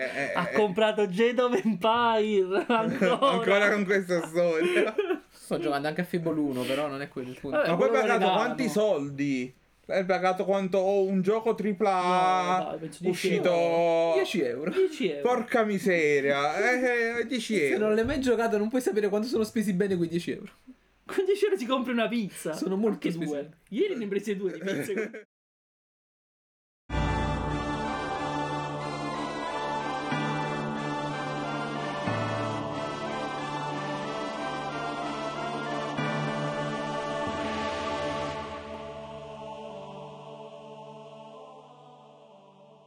eh, ha eh, comprato Jade of Empire ancora. ancora con questa storia. Sto giocando anche a Fable 1, però non è quello il punto. Vabbè, Ma poi hai pagato regalano. quanti soldi? Hai pagato quanto oh, un gioco tripla No, 10 uscito 10 euro. 10 euro. Porca miseria, eh, 10 Se euro. non l'hai mai giocato non puoi sapere quanto sono spesi bene quei 10 euro. Con 10 euro ti compri una pizza. Sono molto Anche due. spesi. Ieri ne hai prese due di pizze.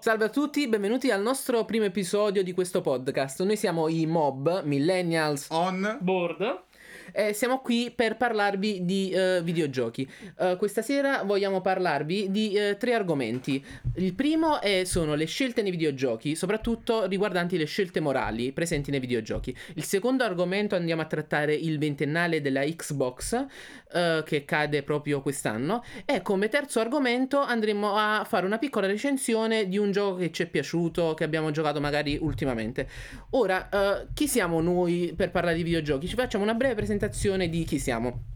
Salve a tutti, benvenuti al nostro primo episodio di questo podcast. Noi siamo i Mob, Millennials, On Board. E siamo qui per parlarvi di eh, videogiochi. Eh, questa sera vogliamo parlarvi di eh, tre argomenti. Il primo è- sono le scelte nei videogiochi, soprattutto riguardanti le scelte morali presenti nei videogiochi. Il secondo argomento andiamo a trattare il ventennale della Xbox, eh, che cade proprio quest'anno. E come terzo argomento andremo a fare una piccola recensione di un gioco che ci è piaciuto, che abbiamo giocato magari ultimamente. Ora, eh, chi siamo noi per parlare di videogiochi? Ci facciamo una breve presentazione di chi siamo.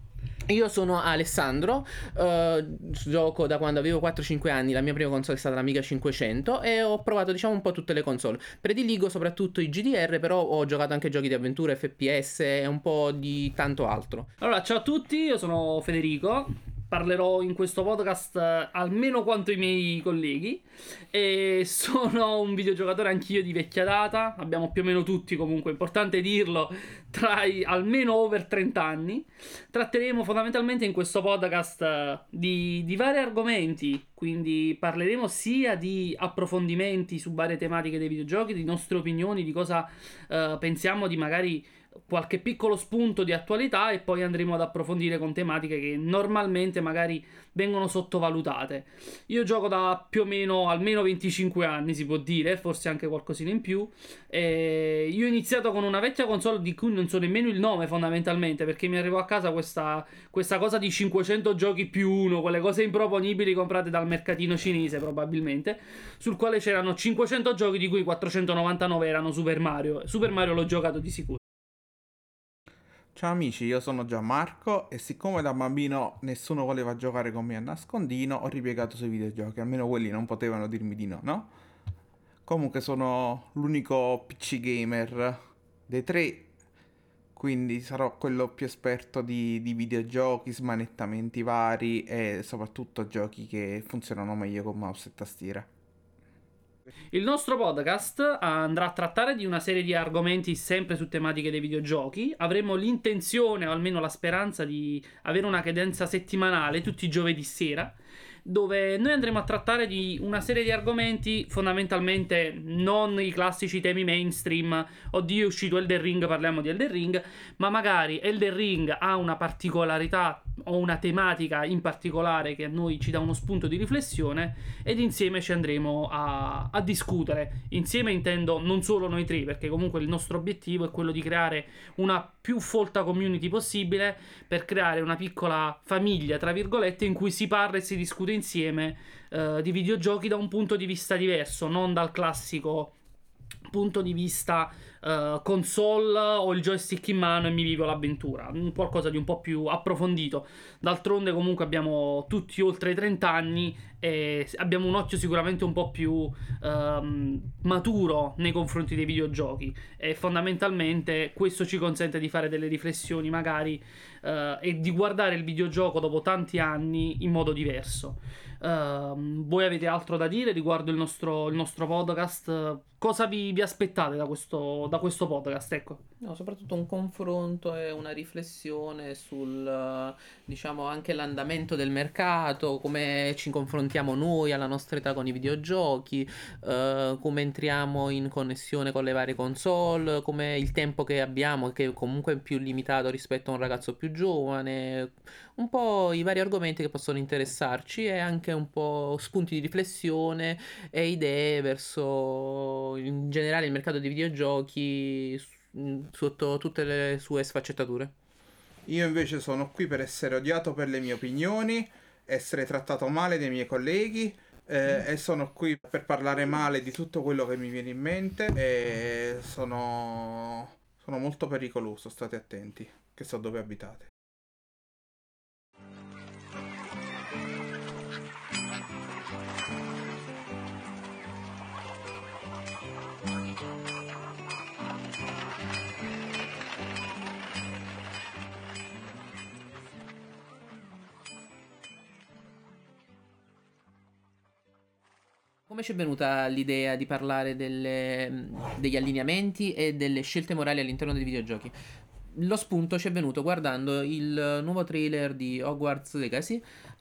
Io sono Alessandro, eh, gioco da quando avevo 4-5 anni, la mia prima console è stata l'Amiga 500 e ho provato diciamo un po' tutte le console. Prediligo soprattutto i GDR, però ho giocato anche giochi di avventura, FPS e un po' di tanto altro. Allora, ciao a tutti, io sono Federico. Parlerò in questo podcast eh, almeno quanto i miei colleghi. E sono un videogiocatore anch'io di vecchia data. Abbiamo più o meno tutti, comunque, importante dirlo, tra i almeno over 30 anni. Tratteremo fondamentalmente in questo podcast eh, di, di vari argomenti. Quindi parleremo sia di approfondimenti su varie tematiche dei videogiochi, di nostre opinioni, di cosa eh, pensiamo di magari qualche piccolo spunto di attualità e poi andremo ad approfondire con tematiche che normalmente magari vengono sottovalutate. Io gioco da più o meno almeno 25 anni, si può dire, forse anche qualcosina in più. E io ho iniziato con una vecchia console di cui non so nemmeno il nome fondamentalmente, perché mi arrivò a casa questa, questa cosa di 500 giochi più uno, quelle cose improponibili comprate dal mercatino cinese probabilmente, sul quale c'erano 500 giochi di cui 499 erano Super Mario. Super Mario l'ho giocato di sicuro. Ciao amici, io sono Gianmarco e siccome da bambino nessuno voleva giocare con me a nascondino, ho ripiegato sui videogiochi, almeno quelli non potevano dirmi di no, no? Comunque sono l'unico PC gamer dei tre, quindi sarò quello più esperto di, di videogiochi, smanettamenti vari e soprattutto giochi che funzionano meglio con mouse e tastiera. Il nostro podcast andrà a trattare di una serie di argomenti sempre su tematiche dei videogiochi. Avremo l'intenzione, o almeno la speranza, di avere una cadenza settimanale tutti i giovedì sera, dove noi andremo a trattare di una serie di argomenti fondamentalmente non i classici temi mainstream. Oddio, è uscito Elden Ring, parliamo di Elden Ring, ma magari Elden Ring ha una particolarità o una tematica in particolare che a noi ci dà uno spunto di riflessione ed insieme ci andremo a, a discutere. Insieme intendo non solo noi tre, perché comunque il nostro obiettivo è quello di creare una più folta community possibile per creare una piccola famiglia, tra virgolette, in cui si parla e si discute insieme eh, di videogiochi da un punto di vista diverso, non dal classico punto di vista eh, console o il joystick in mano e mi vivo l'avventura, qualcosa di un po' più approfondito. D'altronde comunque abbiamo tutti oltre i 30 anni e abbiamo un occhio sicuramente un po' più ehm, maturo nei confronti dei videogiochi e fondamentalmente questo ci consente di fare delle riflessioni magari eh, e di guardare il videogioco dopo tanti anni in modo diverso. Ehm, voi avete altro da dire riguardo il nostro, il nostro podcast? Cosa vi, vi aspettate da questo, da questo podcast? Ecco. No, soprattutto un confronto e una riflessione sul, diciamo, anche l'andamento del mercato, come ci confrontiamo noi alla nostra età con i videogiochi, eh, come entriamo in connessione con le varie console, come il tempo che abbiamo, che comunque è più limitato rispetto a un ragazzo più giovane, un po' i vari argomenti che possono interessarci e anche un po' spunti di riflessione e idee verso in generale il mercato dei videogiochi sotto tutte le sue sfaccettature. Io invece sono qui per essere odiato per le mie opinioni, essere trattato male dai miei colleghi, eh, e sono qui per parlare male di tutto quello che mi viene in mente e sono, sono molto pericoloso, state attenti, che so dove abitate. Come ci è venuta l'idea di parlare delle- degli allineamenti e delle scelte morali all'interno dei videogiochi? Lo spunto ci è venuto guardando il nuovo trailer di Hogwarts Legacy,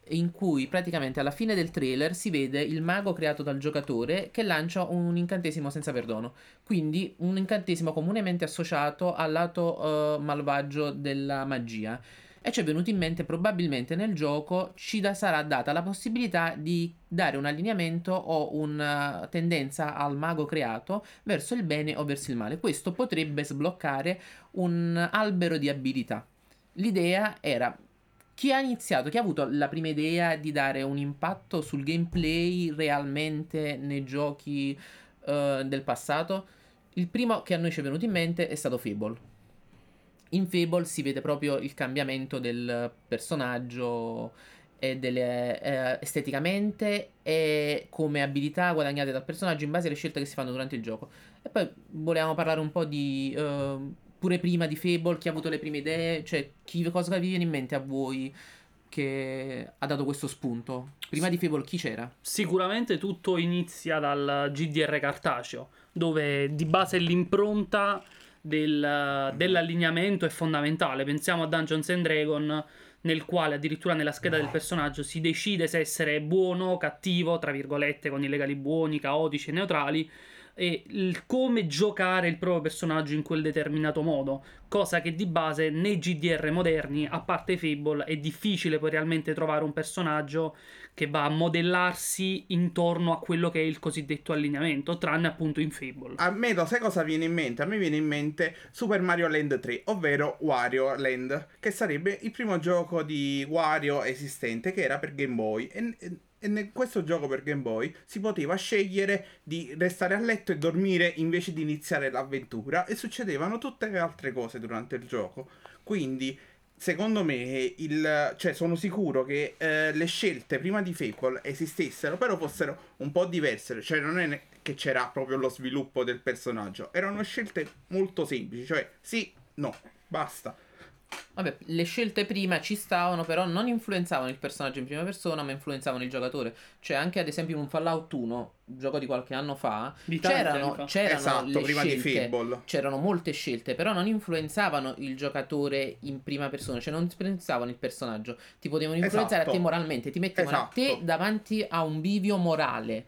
in cui praticamente alla fine del trailer si vede il mago creato dal giocatore che lancia un incantesimo senza perdono. Quindi un incantesimo comunemente associato al lato eh, malvagio della magia. E ci è venuto in mente probabilmente nel gioco ci da- sarà data la possibilità di dare un allineamento o una tendenza al mago creato verso il bene o verso il male. Questo potrebbe sbloccare un albero di abilità. L'idea era chi ha iniziato, chi ha avuto la prima idea di dare un impatto sul gameplay realmente nei giochi eh, del passato? Il primo che a noi ci è venuto in mente è stato Fable. In Fable si vede proprio il cambiamento del personaggio e delle, eh, esteticamente e come abilità guadagnate dal personaggio in base alle scelte che si fanno durante il gioco. E poi volevamo parlare un po' di eh, pure prima di Fable, chi ha avuto le prime idee, cioè chi, cosa vi viene in mente a voi che ha dato questo spunto? Prima di Fable chi c'era? Sicuramente tutto inizia dal GDR cartaceo, dove di base l'impronta del- dell'allineamento è fondamentale. Pensiamo a Dungeons and Dragon, nel quale addirittura nella scheda del personaggio si decide se essere buono cattivo, tra virgolette, con i legali buoni, caotici e neutrali, e il come giocare il proprio personaggio in quel determinato modo. Cosa che di base nei GDR moderni, a parte Fable, è difficile poi realmente trovare un personaggio che va a modellarsi intorno a quello che è il cosiddetto allineamento, tranne appunto in Fable. A me, sai cosa viene in mente? A me viene in mente Super Mario Land 3, ovvero Wario Land, che sarebbe il primo gioco di Wario esistente che era per Game Boy. E in questo gioco per Game Boy si poteva scegliere di restare a letto e dormire invece di iniziare l'avventura e succedevano tutte le altre cose durante il gioco. Quindi, secondo me, il, cioè, sono sicuro che eh, le scelte prima di Fable esistessero, però fossero un po' diverse. Cioè, non è che c'era proprio lo sviluppo del personaggio, erano scelte molto semplici. Cioè, sì, no, basta. Vabbè, le scelte prima ci stavano, però non influenzavano il personaggio in prima persona, ma influenzavano il giocatore. Cioè, anche ad esempio in un Fallout 1, gioco di qualche anno fa, Di c'erano, fa. c'erano esatto, le prima di scelte, Fable. c'erano molte scelte, però non influenzavano il giocatore in prima persona, cioè non influenzavano il personaggio, ti potevano influenzare a te Esatto. moralmente, ti mettevano a te Esatto. davanti a un bivio morale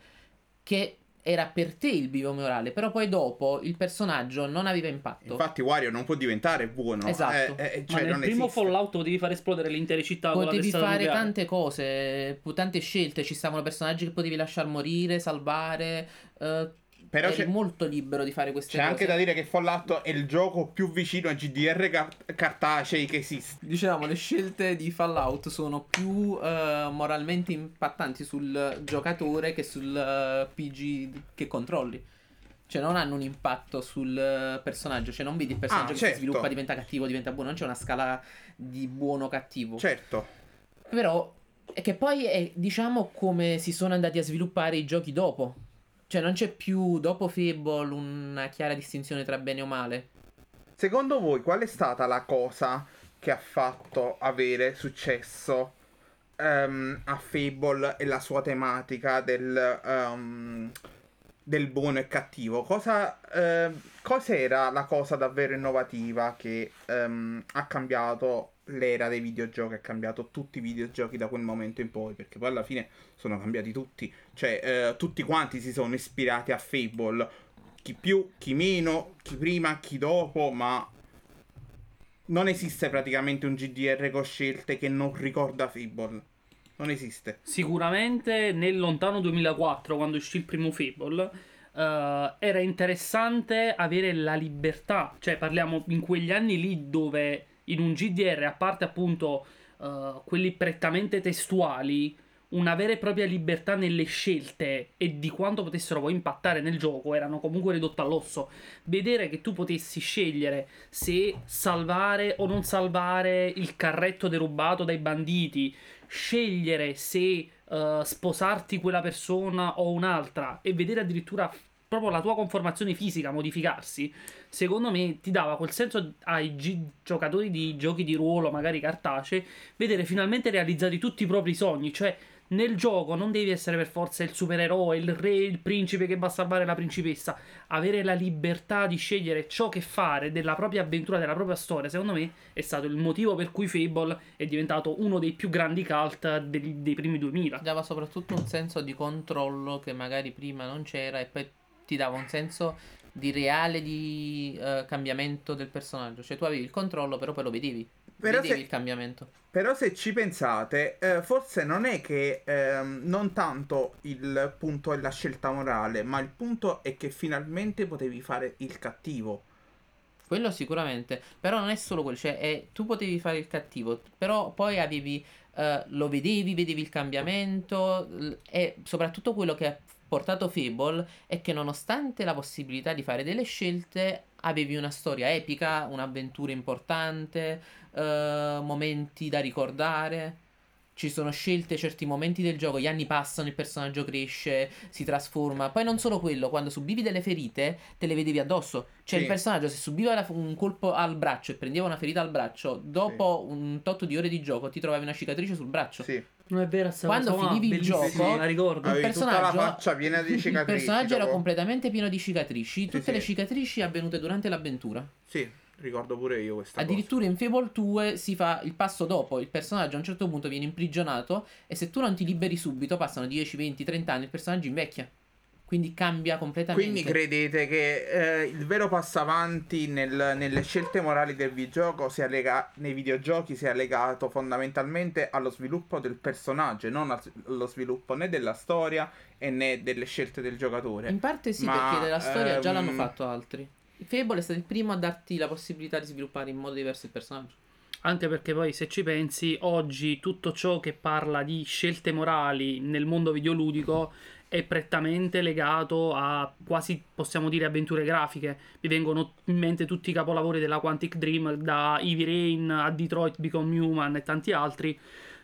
che era per te il bivio morale, però poi dopo il personaggio non aveva impatto. Infatti, Wario non può diventare buono. Esatto. Eh, eh, Ma cioè, nel non primo esiste. Fallout potevi far esplodere l'intera città Potevi fare nucleare. tante cose, tante scelte, ci stavano personaggi che potevi lasciar morire, salvare, eh, Però c'è, molto libero di fare queste c'è cose. anche da dire che Fallout è il gioco più vicino a GDR car- cartacei che esiste. Diciamo, le scelte di Fallout sono più eh, moralmente impattanti sul giocatore che sul eh, PG che controlli. Cioè, non hanno un impatto sul eh, personaggio. Cioè, non vedi il personaggio Ah, che certo. si sviluppa, diventa cattivo, diventa buono. Non c'è una scala di buono-cattivo. Certo. Però è che poi è diciamo come si sono andati a sviluppare i giochi dopo. Cioè non c'è più dopo Fable una chiara distinzione tra bene o male. Secondo voi qual è stata la cosa che ha fatto avere successo ehm, a Fable e la sua tematica del, ehm, del buono e cattivo? Cosa, ehm, cos'era la cosa davvero innovativa che ehm, ha cambiato l'era dei videogiochi, ha cambiato tutti i videogiochi da quel momento in poi? Perché poi alla fine sono cambiati tutti. Cioè, eh, tutti quanti si sono ispirati a Fable. Chi più, chi meno, chi prima, chi dopo, ma non esiste praticamente un GDR con scelte che non ricorda Fable. Non esiste. Sicuramente nel lontano 2004, quando uscì il primo Fable, eh, era interessante avere la libertà. Cioè, parliamo in quegli anni lì dove in un GDR, a parte appunto eh, quelli prettamente testuali, una vera e propria libertà nelle scelte e di quanto potessero poi impattare nel gioco erano comunque ridotto all'osso. Vedere che tu potessi scegliere se salvare o non salvare il carretto derubato dai banditi, scegliere se uh, sposarti quella persona o un'altra e vedere addirittura proprio la tua conformazione fisica modificarsi, secondo me ti dava quel senso ai gi- giocatori di giochi di ruolo, magari cartacei, vedere finalmente realizzati tutti i propri sogni, cioè nel gioco non devi essere per forza il supereroe, il re, il principe che va a salvare la principessa. Avere la libertà di scegliere ciò che fare della propria avventura, della propria storia, secondo me è stato il motivo per cui Fable è diventato uno dei più grandi cult dei, dei primi 2000. Dava soprattutto un senso di controllo che magari prima non c'era e poi ti dava un senso di reale di uh, cambiamento del personaggio. Cioè tu avevi il controllo, però poi lo vedevi. Però vedevi se, il cambiamento. Però se ci pensate, eh, forse non è che eh, non tanto il punto è la scelta morale, ma il punto è che finalmente potevi fare il cattivo. Quello sicuramente, però non è solo quello, cioè è, tu potevi fare il cattivo, però poi avevi, uh, lo vedevi, vedevi il cambiamento e soprattutto quello che portato Fable è che nonostante la possibilità di fare delle scelte, avevi una storia epica, un'avventura importante, uh, momenti da ricordare. Ci sono scelte, certi momenti del gioco, gli anni passano, il personaggio cresce, si trasforma. Poi non solo quello, quando subivi delle ferite, te le vedevi addosso. Cioè sì. il personaggio se subiva un colpo al braccio e prendeva una ferita al braccio, dopo sì. un tot di ore di gioco ti trovavi una cicatrice sul braccio. Sì. Non è vero, Quando cosa, finivi il gioco, sì, la ricordo. Il personaggio, la faccia piena di cicatrici. Il personaggio dopo. era completamente pieno di cicatrici. Tutte sì, le cicatrici avvenute durante l'avventura. Sì, ricordo pure io questa Addirittura cosa. in Fable 2 si fa il passo dopo. Il personaggio a un certo punto viene imprigionato. E se tu non ti liberi subito, passano 10, 20, 30 anni. Il personaggio invecchia. Quindi cambia completamente. Quindi credete che eh, il vero passo avanti nel, nelle scelte morali del videogioco sia lega- nei videogiochi sia legato fondamentalmente allo sviluppo del personaggio, non allo sviluppo né della storia né delle scelte del giocatore. In parte sì, Ma, perché della storia ehm... già l'hanno fatto altri. Fable è stato il primo a darti la possibilità di sviluppare in modo diverso il personaggio. Anche perché poi se ci pensi, oggi tutto ciò che parla di scelte morali nel mondo videoludico è prettamente legato a quasi possiamo dire avventure grafiche. Mi vengono in mente tutti i capolavori della Quantic Dream, da Eevee Rain a Detroit Become Human e tanti altri.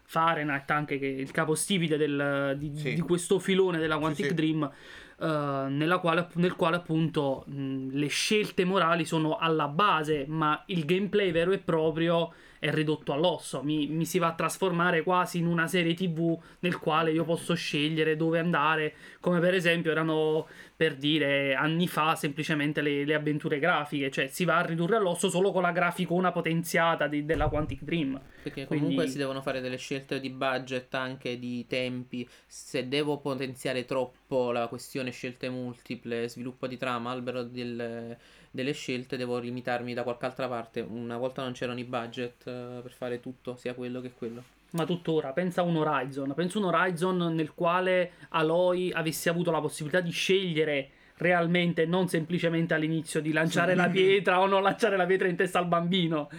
Fahrenheit, anche che è il capostipite del, di, sì. di, questo filone della Quantic sì, sì. Dream. Uh, quale, nel quale appunto mh, le scelte morali sono alla base, ma il gameplay vero e proprio è ridotto all'osso, mi, mi, si va a trasformare quasi in una serie tv nel quale io posso scegliere dove andare, come per esempio erano per dire anni fa semplicemente le, le avventure grafiche, cioè si va a ridurre all'osso solo con la graficona potenziata di, della Quantic Dream. Perché comunque Quindi... si devono fare delle scelte di budget, anche di tempi, se devo potenziare troppo la questione scelte multiple, sviluppo di trama, albero del delle scelte devo limitarmi da qualche altra parte. Una volta non c'erano i budget uh, per fare tutto, sia quello che quello. Ma tuttora, pensa a un Horizon. Pensa a un Horizon nel quale Aloy avesse avuto la possibilità di scegliere realmente, non semplicemente all'inizio di lanciare sì. la pietra o non lanciare la pietra in testa al bambino.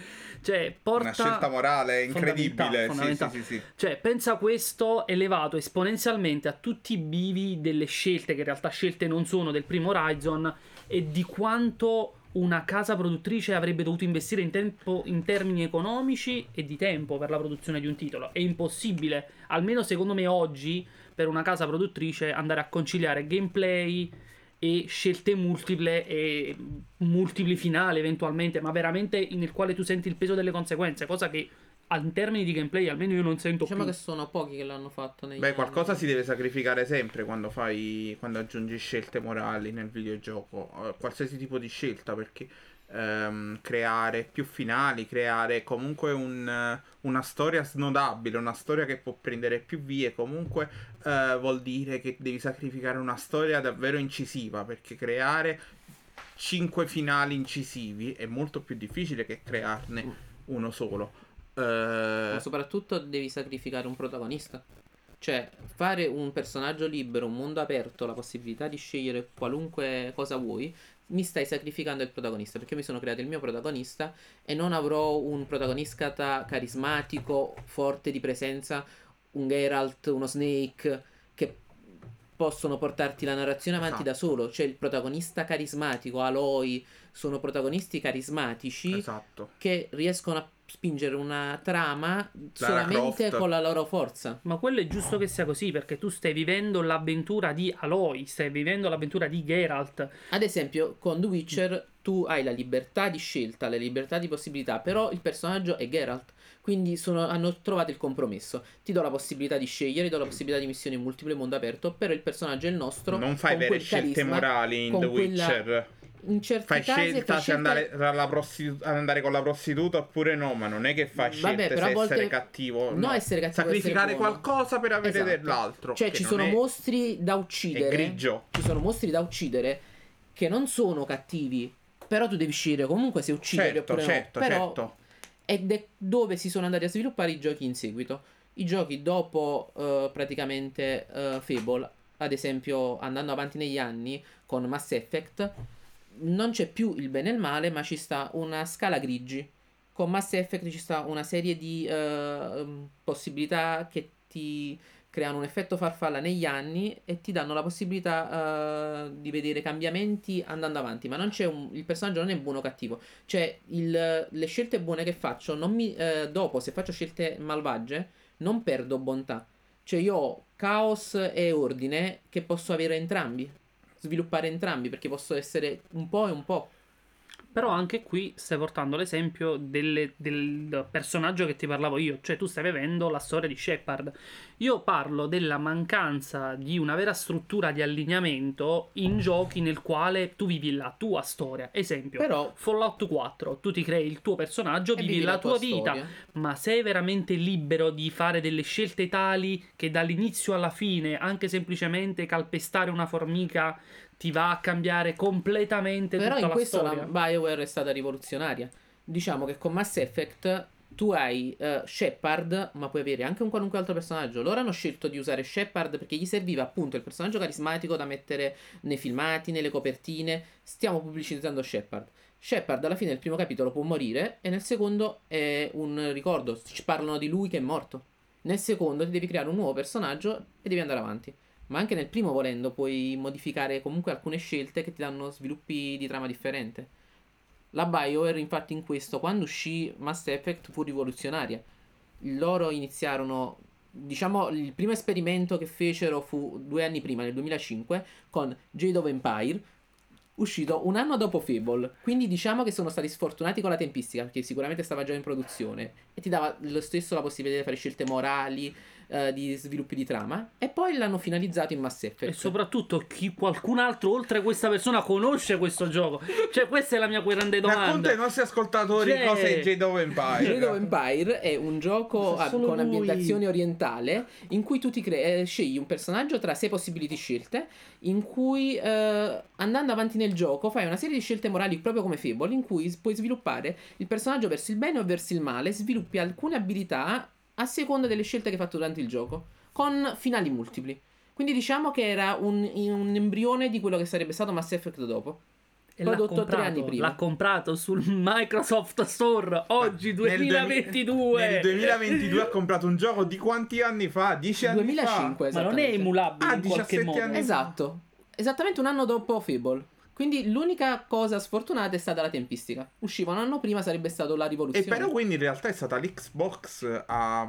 Cioè, porta... Una scelta morale incredibile. Fondamentale. Sì, sì, sì, cioè, pensa a questo elevato esponenzialmente a tutti i bivi delle scelte, che in realtà scelte non sono del primo Horizon, e di quanto una casa produttrice avrebbe dovuto investire in, tempo, in termini economici e di tempo per la produzione di un titolo. È impossibile, almeno secondo me oggi, per una casa produttrice andare a conciliare gameplay e scelte multiple e multipli finali eventualmente, ma veramente nel quale tu senti il peso delle conseguenze, cosa che in termini di gameplay almeno io non sento diciamo più. che sono pochi che l'hanno fatto Beh, qualcosa anni. si deve sacrificare sempre quando fai quando aggiungi scelte morali nel videogioco, uh, qualsiasi tipo di scelta perché um, creare più finali, creare comunque un, una storia snodabile, una storia che può prendere più vie, comunque uh, vuol dire che devi sacrificare una storia davvero incisiva perché creare cinque finali incisivi è molto più difficile che crearne mm. uno solo. Uh... Ma soprattutto devi sacrificare un protagonista. Cioè, fare un personaggio libero, un mondo aperto, la possibilità di scegliere qualunque cosa vuoi, mi stai sacrificando il protagonista. Perché mi sono creato il mio protagonista e non avrò un protagonista carismatico, forte di presenza, un Geralt, uno Snake, che possono portarti la narrazione avanti Esatto. da solo. C'è il protagonista carismatico, Aloy, sono protagonisti carismatici Esatto. che riescono a spingere una trama solamente Croft. con la loro forza. Ma quello è giusto che sia così, perché tu stai vivendo l'avventura di Aloy, stai vivendo l'avventura di Geralt. Ad esempio, con The Witcher tu hai la libertà di scelta, la libertà di possibilità, però il personaggio è Geralt. Quindi sono- hanno trovato il compromesso. Ti do la possibilità di scegliere, ti do la possibilità di missioni multiple mondo aperto, però il personaggio è il nostro. Non fai vere scelte carisma, morali in The quella- Witcher. In certi Fai casi scelta se andare, prostitu- andare con la prostituta oppure no, ma non è che fai Vabbè, scelte però a se volte- essere cattivo. no, essere cattivo, Sacrificare essere qualcosa per avere Esatto. dell'altro. Cioè, ci sono è- mostri da È uccidere. grigio. Ci sono mostri da uccidere che non sono cattivi. Però tu devi scegliere comunque se ucciderli Certo, oppure certo, no. Però certo. ed è dove si sono andati a sviluppare i giochi in seguito. I giochi dopo eh, praticamente eh, Fable, ad esempio andando avanti negli anni con Mass Effect, non c'è più il bene e il male, ma ci sta una scala grigi. Con Mass Effect ci sta una serie di eh, possibilità che ti creano un effetto farfalla negli anni e ti danno la possibilità eh, di vedere cambiamenti andando avanti. Ma non c'è un, il personaggio non è buono o cattivo. Cioè, il- le scelte buone che faccio, mi, eh, dopo, se faccio scelte malvagie, non perdo bontà. Cioè, io ho caos e ordine che posso avere entrambi. Sviluppare entrambi, perché posso essere un po' e un po'. Però anche qui stai portando l'esempio delle- del personaggio che ti parlavo io, cioè tu stai vivendo la storia di Shepard. Io parlo della mancanza di una vera struttura di allineamento in giochi nel quale tu vivi la tua storia. Esempio, Però Fallout 4, tu ti crei il tuo personaggio, e vivi, la tua, vita, storia. ma sei veramente libero di fare delle scelte tali che dall'inizio alla fine, anche semplicemente calpestare una formica, ti va a cambiare completamente Però tutta in la questo la storia? BioWare è stata rivoluzionaria. Diciamo che con Mass Effect tu hai eh, Shepard, ma puoi avere anche un qualunque altro personaggio. Loro hanno scelto di usare Shepard perché gli serviva appunto il personaggio carismatico da mettere nei filmati, nelle copertine. Stiamo pubblicizzando Shepard. Shepard alla fine del primo capitolo può morire e nel secondo è un ricordo. Ci parlano di lui che è morto. Nel secondo ti devi creare un nuovo personaggio e devi andare avanti. Ma anche nel primo volendo puoi modificare comunque alcune scelte che ti danno sviluppi di trama differente. La BioWare infatti in questo, quando uscì Mass Effect, fu rivoluzionaria. Loro iniziarono, diciamo, il primo esperimento che fecero fu due anni prima, nel 2005, con Jade of Empire, uscito un anno dopo Fable. Quindi diciamo che sono stati sfortunati con la tempistica, perché sicuramente stava già in produzione e ti dava lo stesso la possibilità di fare scelte morali, eh, di sviluppi di trama. E poi l'hanno finalizzato in Mass Effect. E soprattutto chi qualcun altro oltre questa persona conosce questo gioco. Cioè, questa è la mia grande Racconta domanda. ai nostri ascoltatori Cioè- cosa è Jade of Empire. Jade of Empire è un gioco solo con lui. ambientazione orientale in cui tu ti cre- eh, scegli un personaggio tra sei possibili scelte in cui eh, andando avanti nel gioco fai una serie di scelte morali proprio come Fable in cui puoi sviluppare il personaggio verso il bene o verso il male, sviluppi alcune abilità a seconda delle scelte che hai fatto durante il gioco con finali multipli. Quindi diciamo che era un, un embrione di quello che sarebbe stato Mass Effect dopo. E l'ha prodotto tre comprato, anni prima. L'ha comprato sul Microsoft Store oggi Nel 2022. Nel 2022 ha comprato un gioco di quanti anni fa? 10 anni 2005 Ma non è emulabile Ah, in qualche 17 modo. anni. Esatto, esattamente un anno dopo Fable. Quindi l'unica cosa sfortunata è stata la tempistica. Usciva un anno prima, sarebbe stato la fa. E rivoluzione. però quindi in realtà è stata l'Xbox a,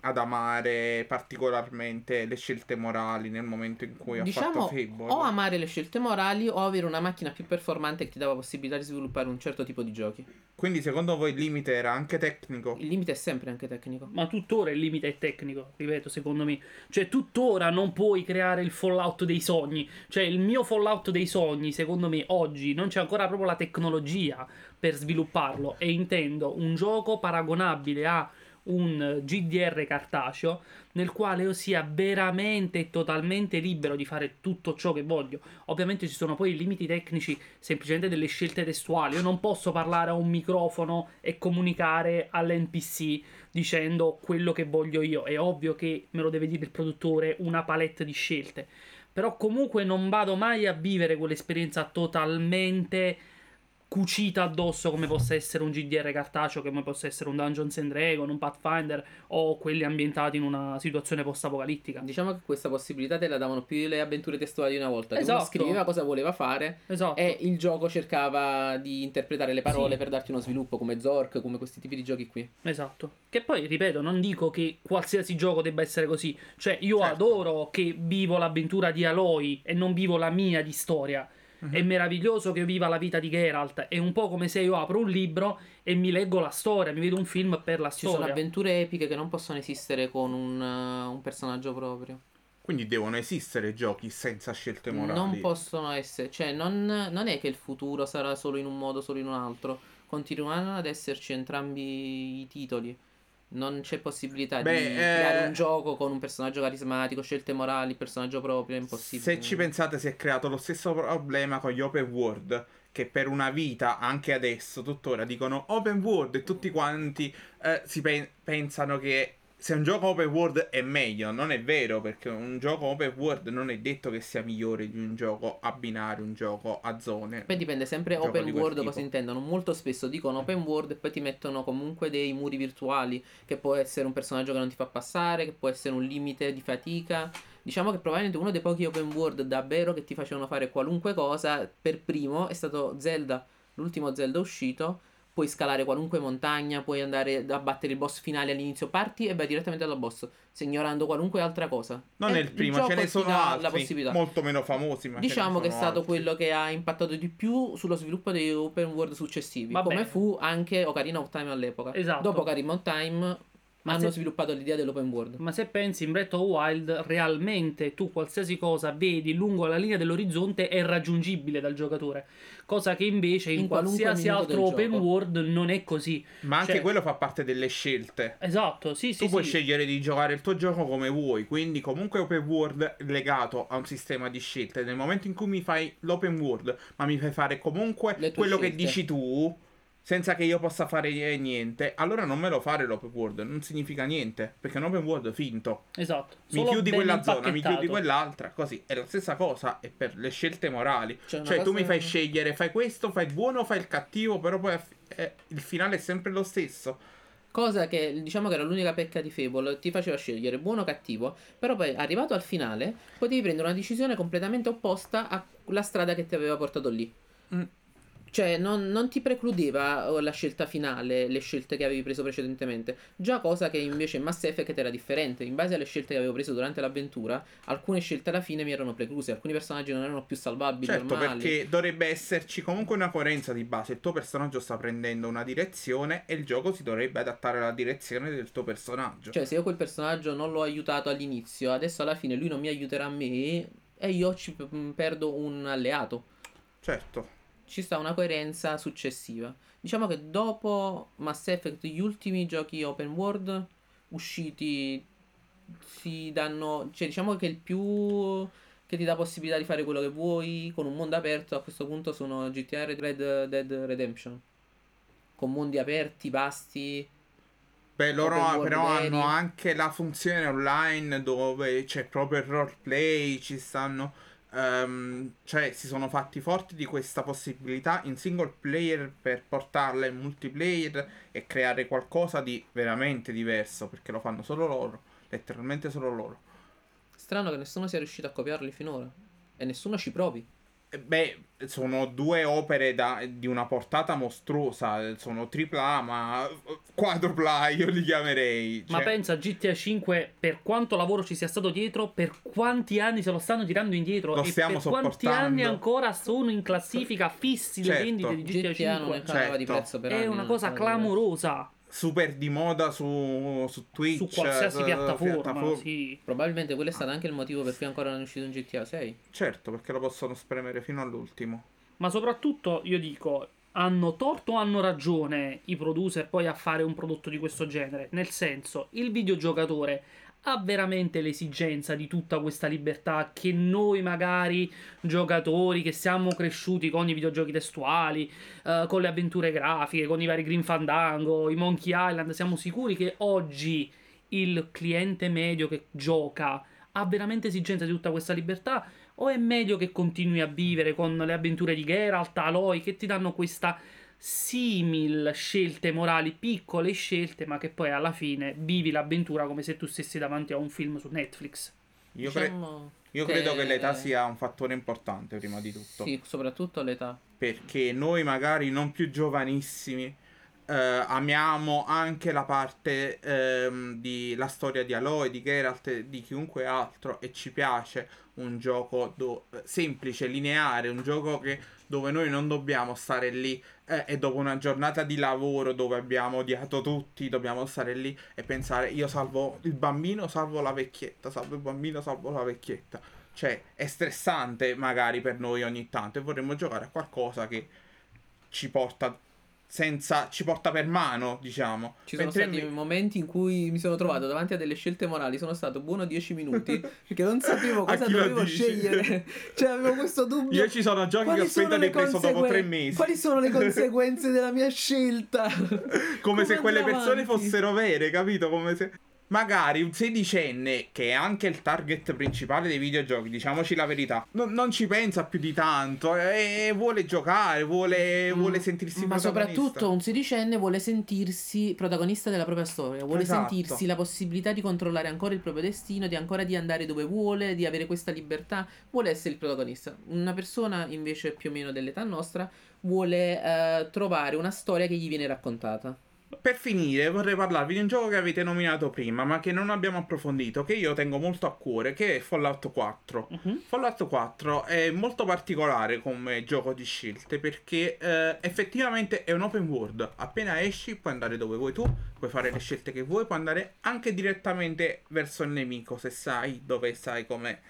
ad amare particolarmente le scelte morali nel momento in cui ha diciamo fatto Fable. o amare le scelte morali o avere una macchina più performante che ti dava possibilità di sviluppare un certo tipo di giochi. Quindi secondo voi il limite era anche tecnico? Il limite è sempre anche tecnico. Ma tuttora il limite è tecnico, ripeto, secondo me. Cioè, tuttora non puoi creare il Fallout dei sogni. Cioè, il mio Fallout dei sogni, secondo me, oggi non c'è ancora proprio la tecnologia per svilupparlo. E intendo un gioco paragonabile a un GDR cartaceo nel quale io sia veramente totalmente libero di fare tutto ciò che voglio. Ovviamente ci sono poi i limiti tecnici semplicemente delle scelte testuali. Io non posso parlare a un microfono e comunicare all'NPC dicendo quello che voglio io. È ovvio che me lo deve dire il produttore una palette di scelte. Però comunque non vado mai a vivere quell'esperienza totalmente cucita addosso come possa essere un GDR cartaceo, come possa essere un Dungeons and Dragons, un Pathfinder o quelli ambientati in una situazione post-apocalittica. Diciamo che questa possibilità te la davano più le avventure testuali di una volta. Che uno Esatto. scriveva cosa voleva fare Esatto. e il gioco cercava di interpretare le parole Sì. per darti uno sviluppo come Zork, come questi tipi di giochi qui. Esatto. Che poi, ripeto, non dico che qualsiasi gioco debba essere così. Cioè, io Certo. adoro che vivo l'avventura di Aloy e non vivo la mia di storia. È meraviglioso che io viva la vita di Geralt. È un po' come se io apro un libro e mi leggo la storia, mi vedo un film per la Ci sono storia. avventure epiche che non possono esistere con un, uh, un personaggio proprio. Quindi devono esistere giochi senza scelte morali. Non possono essere, cioè non, non è che il futuro sarà solo in un modo, solo in un altro. Continueranno ad esserci entrambi i titoli. Non c'è possibilità Beh, di eh, creare un gioco con un personaggio carismatico, scelte morali, personaggio proprio, è impossibile. Se ci pensate si è creato lo stesso problema con gli open world che per una vita, anche adesso, tuttora dicono open world e tutti quanti eh, si pen- pensano che se un gioco open world è meglio, non è vero perché un gioco open world non è detto che sia migliore di un gioco a binario, un gioco a zone. Poi dipende sempre open world cosa intendono. Molto spesso dicono open world e poi ti mettono comunque dei muri virtuali, che può essere un personaggio che non ti fa passare, che può essere un limite di fatica. Diciamo che probabilmente uno dei pochi open world davvero che ti facevano fare qualunque cosa per primo è stato Zelda, l'ultimo Zelda uscito. Puoi scalare qualunque montagna, puoi andare a battere il boss finale all'inizio, parti e vai direttamente dal boss, ignorando qualunque altra cosa. Non è il primo, ce ne sono altri molto meno famosi. Ma Diciamo che è stato altri. quello che ha impattato di più sullo sviluppo dei open world successivi. Va come bene. fu anche Ocarina of Time all'epoca. Esatto. Dopo Ocarina of Time Ma hanno se- sviluppato l'idea dell'open world. Ma se pensi in Breath of the Wild, realmente tu qualsiasi cosa vedi lungo la linea dell'orizzonte è raggiungibile dal giocatore. Cosa che invece in, In qualsiasi altro open gioco. world non è così. Ma anche Cioè- quello fa parte delle scelte. Esatto, sì, sì. tu puoi sì. scegliere di giocare il tuo gioco come vuoi, quindi comunque open world legato a un sistema di scelte. Nel momento in cui mi fai l'open world, ma mi fai fare comunque quello che scelte. dici tu, senza che io possa fare niente, allora non me lo fare l'open world, non significa niente, perché è un open world finto. Esatto. Mi chiudi quella zona, mi chiudi quell'altra, così. È la stessa cosa, è per le scelte morali. Cioè, Cioè, tu mi fai scegliere, fai questo, fai il buono, fai il cattivo, però poi eh, il finale è sempre lo stesso. Cosa che diciamo che era l'unica pecca di Fable, ti faceva scegliere buono o cattivo, però poi arrivato al finale potevi prendere una decisione completamente opposta alla strada che ti aveva portato lì. Mm. Cioè non, non ti precludeva oh, la scelta finale, le scelte che avevi preso precedentemente. Già cosa che invece in Mass Effect era differente. In base alle scelte che avevo preso durante l'avventura, alcune scelte alla fine mi erano precluse, alcuni personaggi non erano più salvabili, Certo, normali. perché dovrebbe esserci comunque una coerenza di base. Il tuo personaggio sta prendendo una direzione e il gioco si dovrebbe adattare alla direzione del tuo personaggio. Cioè, se io quel personaggio non l'ho aiutato all'inizio, adesso alla fine lui non mi aiuterà a me e io ci p- perdo un alleato. Certo. Ci sta una coerenza successiva. Diciamo che dopo Mass Effect, gli ultimi giochi open world usciti si danno. Cioè, diciamo che il più che ti dà possibilità di fare quello che vuoi con un mondo aperto a questo punto sono GTA Red Dead Redemption. Con mondi aperti, vasti. Beh, loro però veri. hanno anche la funzione online dove c'è proprio il roleplay, ci stanno... ehm, cioè, si sono fatti forti di questa possibilità in single player per portarla in multiplayer e creare qualcosa di veramente diverso, perché lo fanno solo loro, letteralmente solo loro. Strano che nessuno sia riuscito a copiarli finora. E nessuno ci provi. Eh, Beh, sono due opere da- di una portata mostruosa, sono tripla A, ma quadrupla A io li chiamerei. Ma Cioè, pensa a GTA 5 per quanto lavoro ci sia stato dietro, per quanti anni se lo stanno tirando indietro Lo e per quanti anni ancora sono in classifica fissi le Certo. vendite di GTA, GTA non 5. è calava di Certo. prezzo per È anni, una non cosa clamorosa super di moda su, su Twitch. su qualsiasi eh, piattaforma, piattaforma. sì. Probabilmente quello è stato anche il motivo per cui ancora non è uscito un GTA 6. Certo, perché lo possono spremere fino all'ultimo. Ma soprattutto io dico, hanno torto o hanno ragione i producer poi a fare un prodotto di questo genere? Nel senso, il videogiocatore ha veramente l'esigenza di tutta questa libertà che noi magari giocatori che siamo cresciuti con i videogiochi testuali, eh, con le avventure grafiche, con i vari Green Fandango, i Monkey Island, siamo sicuri che oggi il cliente medio che gioca ha veramente esigenza di tutta questa libertà? O è meglio che continui a vivere con le avventure di Geralt, Aloy, che ti danno questa simil scelte morali, piccole scelte, ma che poi alla fine vivi l'avventura come se tu stessi davanti a un film su Netflix. Io, cre- Diciamo io credo che l'età sia un fattore importante prima di tutto. Sì, soprattutto l'età. perché noi magari non più giovanissimi eh, amiamo anche la parte ehm, di la storia di Aloy, di Geralt, e di chiunque altro e ci piace un gioco do- semplice, lineare, un gioco che, dove noi non dobbiamo stare lì eh, e dopo una giornata di lavoro dove abbiamo odiato tutti, dobbiamo stare lì e pensare io salvo il bambino, salvo la vecchietta, salvo il bambino, salvo la vecchietta. Cioè, è stressante magari per noi ogni tanto e vorremmo giocare a qualcosa che ci porta senza ci porta per mano, diciamo. Ci sono Mentre stati inve- momenti in cui mi sono trovato davanti a delle scelte morali, sono stato buono 10 minuti perché non sapevo cosa dovevo scegliere. Cioè avevo questo dubbio. Io ci sono giochi Quali che di le preso dopo conseguen- tre mesi. Quali sono le conseguenze della mia scelta? Come, se quelle andrò persone avanti? fossero vere, capito? Come se. Magari un sedicenne, che è anche il target principale dei videogiochi, diciamoci la verità, non, non ci pensa più di tanto e vuole giocare, vuole, vuole sentirsi Ma soprattutto un sedicenne vuole sentirsi protagonista della propria storia, vuole Esatto. sentirsi la possibilità di controllare ancora il proprio destino, di ancora di andare dove vuole, di avere questa libertà, vuole essere il protagonista. Una persona invece più o meno dell'età nostra vuole eh, trovare una storia che gli viene raccontata. Per finire, vorrei parlarvi di un gioco che avete nominato prima, ma che non abbiamo approfondito, che io tengo molto a cuore, che è Fallout 4. Mhm. Fallout 4 è molto particolare come gioco di scelte perché eh, effettivamente è un open world. Appena esci puoi andare dove vuoi tu, puoi fare le scelte che vuoi, puoi andare anche direttamente verso il nemico se sai dove sai come,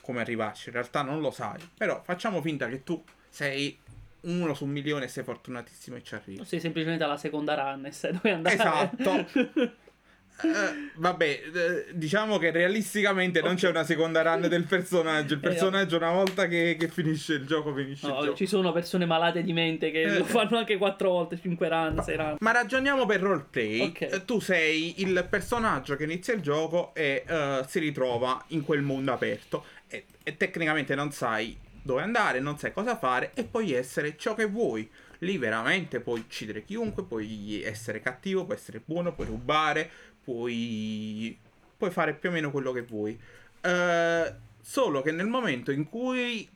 come arrivarci. In realtà non lo sai, però facciamo finta che tu sei uno su un milione e sei fortunatissimo e ci arrivi. Sei semplicemente alla seconda run e sai dove andare. Esatto. Eh, vabbè, eh, diciamo che realisticamente non c'è una seconda run del personaggio. Il Eh, personaggio, una volta che, che finisce il gioco, finisce No, il gioco. ci sono persone malate di mente che Eh. lo fanno anche 4 volte, 5 run, 6 run. Ma ragioniamo per roleplay. Ok. Eh, Tu sei il personaggio che inizia il gioco e eh, si ritrova in quel mondo aperto. E, e tecnicamente non sai dove andare, non sai cosa fare e puoi essere ciò che vuoi. Lì veramente puoi uccidere chiunque, puoi essere cattivo, puoi essere buono, puoi rubare, puoi, puoi fare più o meno quello che vuoi. Eh, solo che nel momento in cui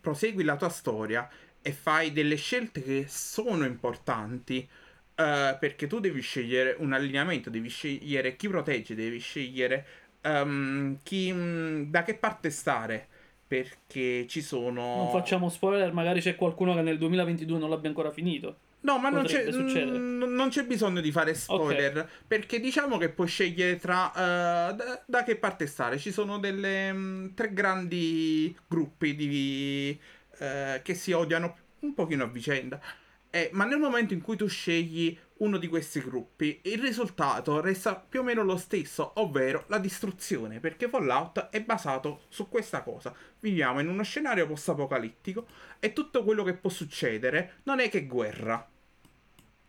prosegui la tua storia e fai delle scelte che sono importanti, eh, perché tu devi scegliere un allineamento, devi scegliere chi protegge, devi scegliere ehm, chi, mh, da che parte stare, perché ci sono... Non facciamo spoiler, magari c'è qualcuno che nel 2022 non l'abbia ancora finito. No, ma non c'è, mm, non c'è bisogno di fare spoiler. Perché diciamo che puoi scegliere tra. eh, da, da che parte stare. Ci sono delle. mm, tre grandi gruppi di. eh, che si odiano un pochino a vicenda. Eh, ma nel momento in cui tu scegli uno di questi gruppi, il risultato resta più o meno lo stesso, ovvero la distruzione. Perché Fallout è basato su questa cosa. Viviamo in uno scenario post-apocalittico e tutto quello che può succedere non è che guerra.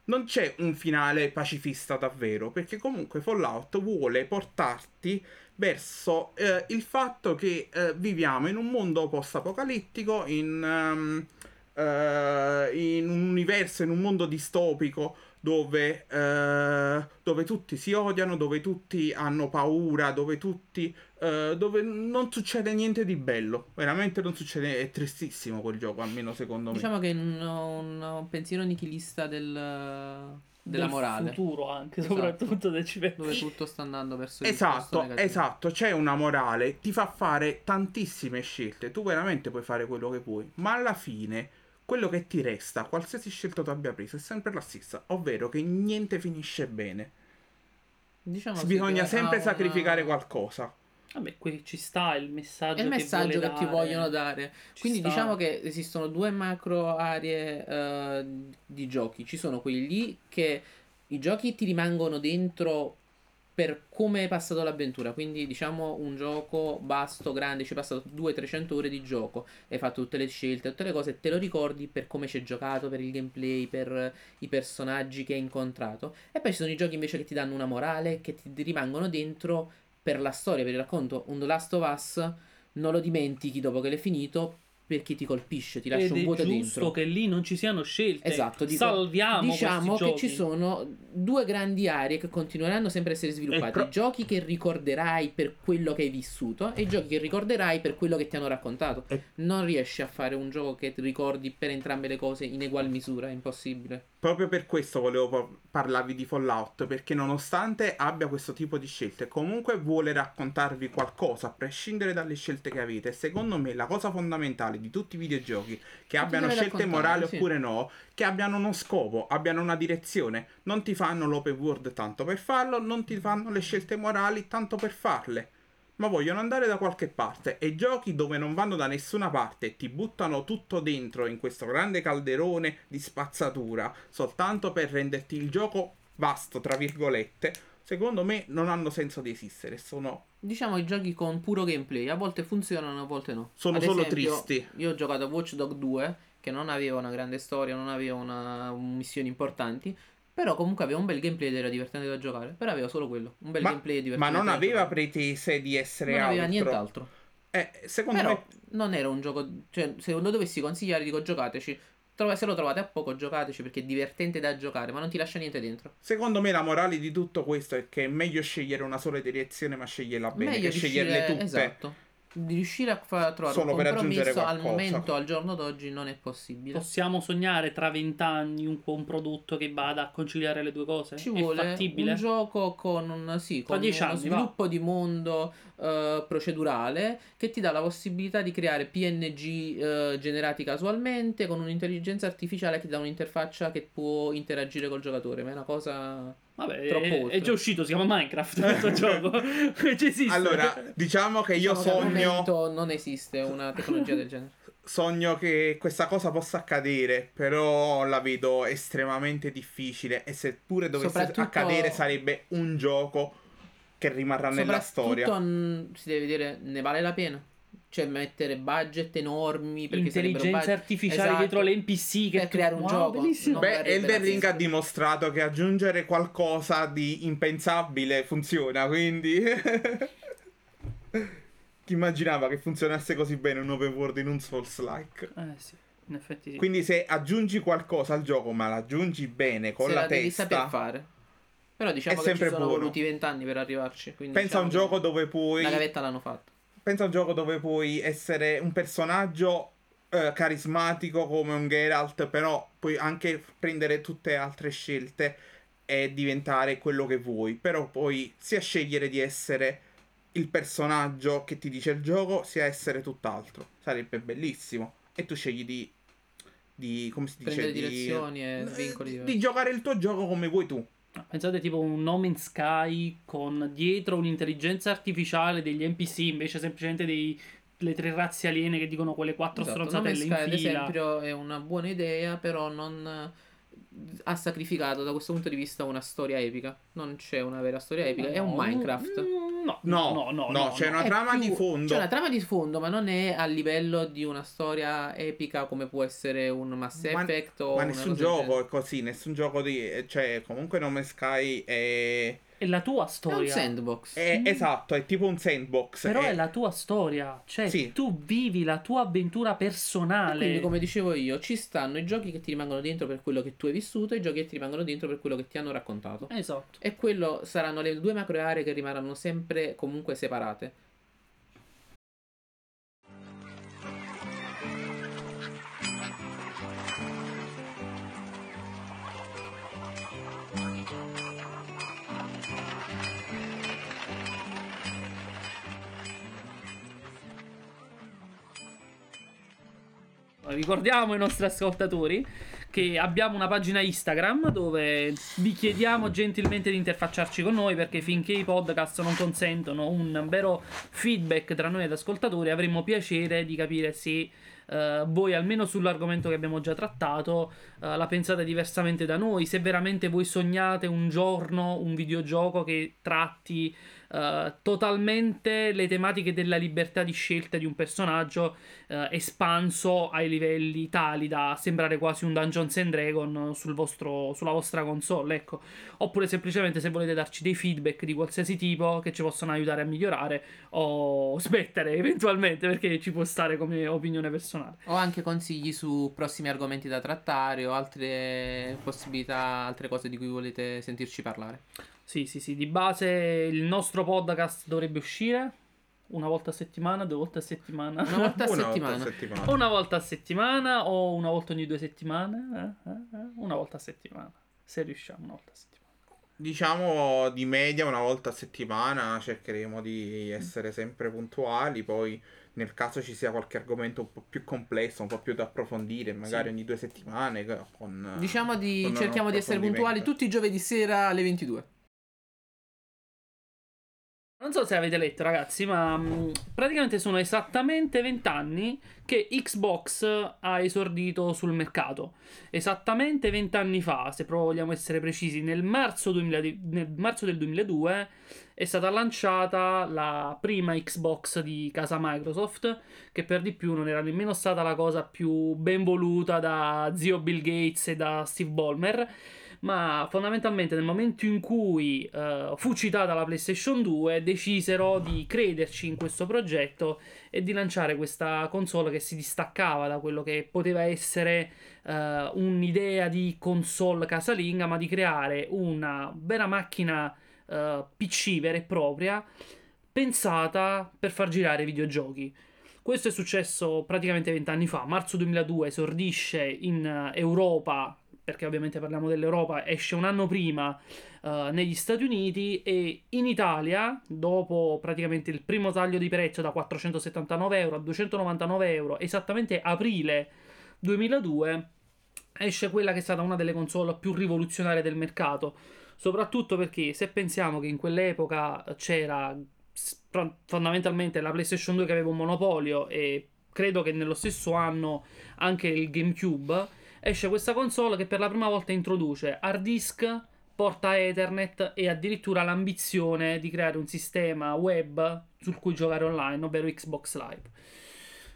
Non c'è un finale pacifista davvero, perché comunque Fallout vuole portarti verso eh, il fatto che eh, viviamo in un mondo post-apocalittico, in, ehm, eh, in un universo, in un mondo distopico dove, eh, dove tutti si odiano, dove tutti hanno paura, dove tutti eh, dove non succede niente di bello. Veramente non succede. È tristissimo quel gioco, almeno secondo me. Diciamo che un, un- un pensiero nichilista del, della Del morale, futuro anche, Esatto. soprattutto se ci pensi. dove tutto sta andando verso il Esatto, esatto, c'è una morale, ti fa fare tantissime scelte, tu veramente puoi fare quello che vuoi, ma alla fine quello che ti resta, qualsiasi scelta tu abbia preso, è sempre la stessa, ovvero che niente finisce bene. Diciamo sì, Bisogna che sempre una- sacrificare qualcosa. Vabbè, qui ci sta il messaggio, È il messaggio che, vuole ti vogliono dare. Ci Quindi sta. diciamo che esistono due macro aree eh, di giochi. Ci sono quelli lì che i giochi ti rimangono dentro per come è passato l'avventura. Quindi diciamo un gioco vasto, grande, ci hai passato 200-300 ore di gioco, hai fatto tutte le scelte, tutte le cose, te lo ricordi per come ci hai giocato, per il gameplay, per i personaggi che hai incontrato. E poi ci sono i giochi invece che ti danno una morale, che ti rimangono dentro per la storia, per il racconto. Un The Last of Us non lo dimentichi dopo che l'hai finito perché ti colpisce, ti lascia Ed un è vuoto giusto dentro. che lì non ci siano scelte. Esatto, dico- Salviamo diciamo che giochi. ci sono due grandi aree che continueranno sempre a essere sviluppate. E pro- I giochi che ricorderai per quello che hai vissuto e i giochi che ricorderai per quello che ti hanno raccontato. E- Non riesci a fare un gioco che ti ricordi per entrambe le cose in egual misura, è impossibile. Proprio per questo volevo par- parlarvi di Fallout, perché nonostante abbia questo tipo di scelte, comunque vuole raccontarvi qualcosa, a prescindere dalle scelte che avete. Secondo me la cosa fondamentale di tutti i videogiochi, che abbiano scelte morali sì. oppure no, che abbiano uno scopo, abbiano una direzione. Non ti fanno l'open world tanto per farlo, non ti fanno le scelte morali tanto per farle. Ma vogliono andare da qualche parte e giochi dove non vanno da nessuna parte e ti buttano tutto dentro in questo grande calderone di spazzatura soltanto per renderti il gioco vasto, tra virgolette, secondo me non hanno senso di esistere. Sono, Diciamo i giochi con puro gameplay, a volte funzionano, a volte no. sono Ad solo esempio, tristi. Io ho giocato a Watch Dog 2, che non aveva una grande storia, non aveva una, missioni importanti, però comunque aveva un bel gameplay ed era divertente da giocare. Però aveva solo quello, un bel Ma, gameplay e ma divertente non aveva pretese di essere Non aveva altro. nient'altro. Eh, secondo Però me non era un gioco, cioè se lo dovessi consigliare dico giocateci. Trova- se lo trovate a poco giocateci perché è divertente da giocare, ma non ti lascia niente dentro. Secondo me la morale di tutto questo è che è meglio scegliere una sola direzione ma sceglierla bene Meglio che sceglierle riuscire, tutte. esatto, di riuscire a fa- trovare Solo un compromesso al momento, al giorno d'oggi non è possibile. Possiamo sognare tra vent'anni un, un prodotto che vada a conciliare le due cose? Ci è vuole fattibile? un gioco con un sì, con uno anni, va. sviluppo di mondo eh, procedurale che ti dà la possibilità di creare PNG eh, generati casualmente con un'intelligenza artificiale che ti dà un'interfaccia che può interagire col giocatore. Ma è una cosa. Vabbè, Troppo è, è già uscito, si chiama Minecraft questo gioco. Allora, diciamo che io diciamo che al sogno momento non esiste una tecnologia del genere. sogno che questa cosa possa accadere, però la vedo estremamente difficile e seppure dovesse Soprattutto- accadere sarebbe un gioco che rimarrà nella storia. Mm, si deve dire ne vale la pena. Cioè mettere budget enormi perché budget- artificiali Esatto. dietro le NPC che Per creare un Wow, gioco. bellissimo. Beh, Elden Ring ha dimostrato che aggiungere qualcosa di impensabile funziona, quindi chi immaginava che funzionasse così bene un open world in un Souls-like? Eh sì, in effetti sì. Quindi se aggiungi qualcosa al gioco, ma l'aggiungi bene con Se la, la devi testa, saper fare. Però diciamo che ci sono buono. voluti vent'anni per arrivarci. quindi pensa a un diciamo gioco dove puoi La gavetta l'hanno fatta. pensa a un gioco dove puoi essere un personaggio eh, carismatico come un Geralt, però puoi anche prendere tutte altre scelte e diventare quello che vuoi. Però puoi sia scegliere di essere il personaggio che ti dice il gioco, sia essere tutt'altro. Sarebbe bellissimo. E tu scegli di. di come si dice? Prendere di, direzioni e vincoli di, di giocare il tuo gioco come vuoi tu. Pensate tipo un No Man's Sky con dietro un'intelligenza artificiale degli NPC invece semplicemente dei, le tre razze aliene che dicono quelle quattro Esatto, No stronzatelle Sky, in ad fila. esempio è una buona idea, però non eh, ha sacrificato da questo punto di vista una storia epica. Non c'è una vera storia epica, è un No, Minecraft. No, No, no, no, no, no, c'è no. una trama più- di fondo. C'è una trama di fondo, ma non è a livello di una storia epica come può essere un Mass Ma- Effect o Ma nessun gioco è così, nessun gioco di... Cioè, comunque No Man's Sky è... È la tua È un storia. sandbox. è- esatto, è tipo un sandbox. Però è- è la tua storia, cioè Sì. tu vivi la tua avventura personale. Quindi, come dicevo io, ci stanno i giochi che ti rimangono dentro per quello che tu hai vissuto e i giochi che ti rimangono dentro per quello che ti hanno raccontato. Esatto. E quello saranno le due macro aree che rimarranno sempre comunque separate. Ricordiamo ai nostri ascoltatori che abbiamo una pagina Instagram dove vi chiediamo gentilmente di interfacciarci con noi perché finché i podcast non consentono un vero feedback tra noi ed ascoltatori avremmo piacere di capire se eh, voi almeno sull'argomento che abbiamo già trattato eh, la pensate diversamente da noi, se veramente voi sognate un giorno un videogioco che tratti eh, totalmente le tematiche della libertà di scelta di un personaggio eh, espanso ai livelli tali da sembrare quasi un Dungeons and Dragon sul vostro, sulla vostra console, ecco. Oppure semplicemente se volete darci dei feedback di qualsiasi tipo che ci possono aiutare a migliorare o smettere eventualmente perché ci può stare come opinione personale. O anche consigli su prossimi argomenti da trattare o altre possibilità, altre cose di cui volete sentirci parlare. Sì, sì, sì, di base il nostro podcast dovrebbe uscire una volta a settimana, due volte a settimana. Una volta a Una settimana. volta a settimana. Una volta a settimana o una volta ogni due settimane? Eh, eh, eh, Una volta a settimana. Se riusciamo, una volta a settimana. Diciamo di media una volta a settimana cercheremo di essere sempre puntuali, poi nel caso ci sia qualche argomento un po' più complesso, un po' più da approfondire, magari ogni due settimane con... Diciamo di con cerchiamo di essere puntuali tutti i giovedì sera alle 22. Non so se avete letto, ragazzi, ma mh, praticamente sono esattamente 20 anni che Xbox ha esordito sul mercato. Esattamente 20 anni fa, se proprio vogliamo essere precisi, nel marzo, 2000 di- nel marzo del 2002 è stata lanciata la prima Xbox di casa Microsoft, che per di più non era nemmeno stata la cosa più ben voluta da zio Bill Gates e da Steve Ballmer ma fondamentalmente nel momento in cui eh, fu citata la PlayStation 2 decisero di crederci in questo progetto e di lanciare questa console che si distaccava da quello che poteva essere eh, un'idea di console casalinga, ma di creare una vera macchina eh, PC vera e propria pensata per far girare videogiochi. Questo è successo praticamente vent'anni fa, marzo 2002 esordisce in Europa perché ovviamente parliamo dell'Europa, esce un anno prima eh, negli Stati Uniti e in Italia, dopo praticamente il primo taglio di prezzo da 479 euro a 299 euro, esattamente aprile 2002, esce quella che è stata una delle console più rivoluzionarie del mercato. Soprattutto perché se pensiamo che in quell'epoca c'era fondamentalmente la PlayStation 2 che aveva un monopolio e credo che nello stesso anno anche il GameCube, esce questa console che per la prima volta introduce hard disk, porta Ethernet e addirittura l'ambizione di creare un sistema web sul cui giocare online, ovvero Xbox Live.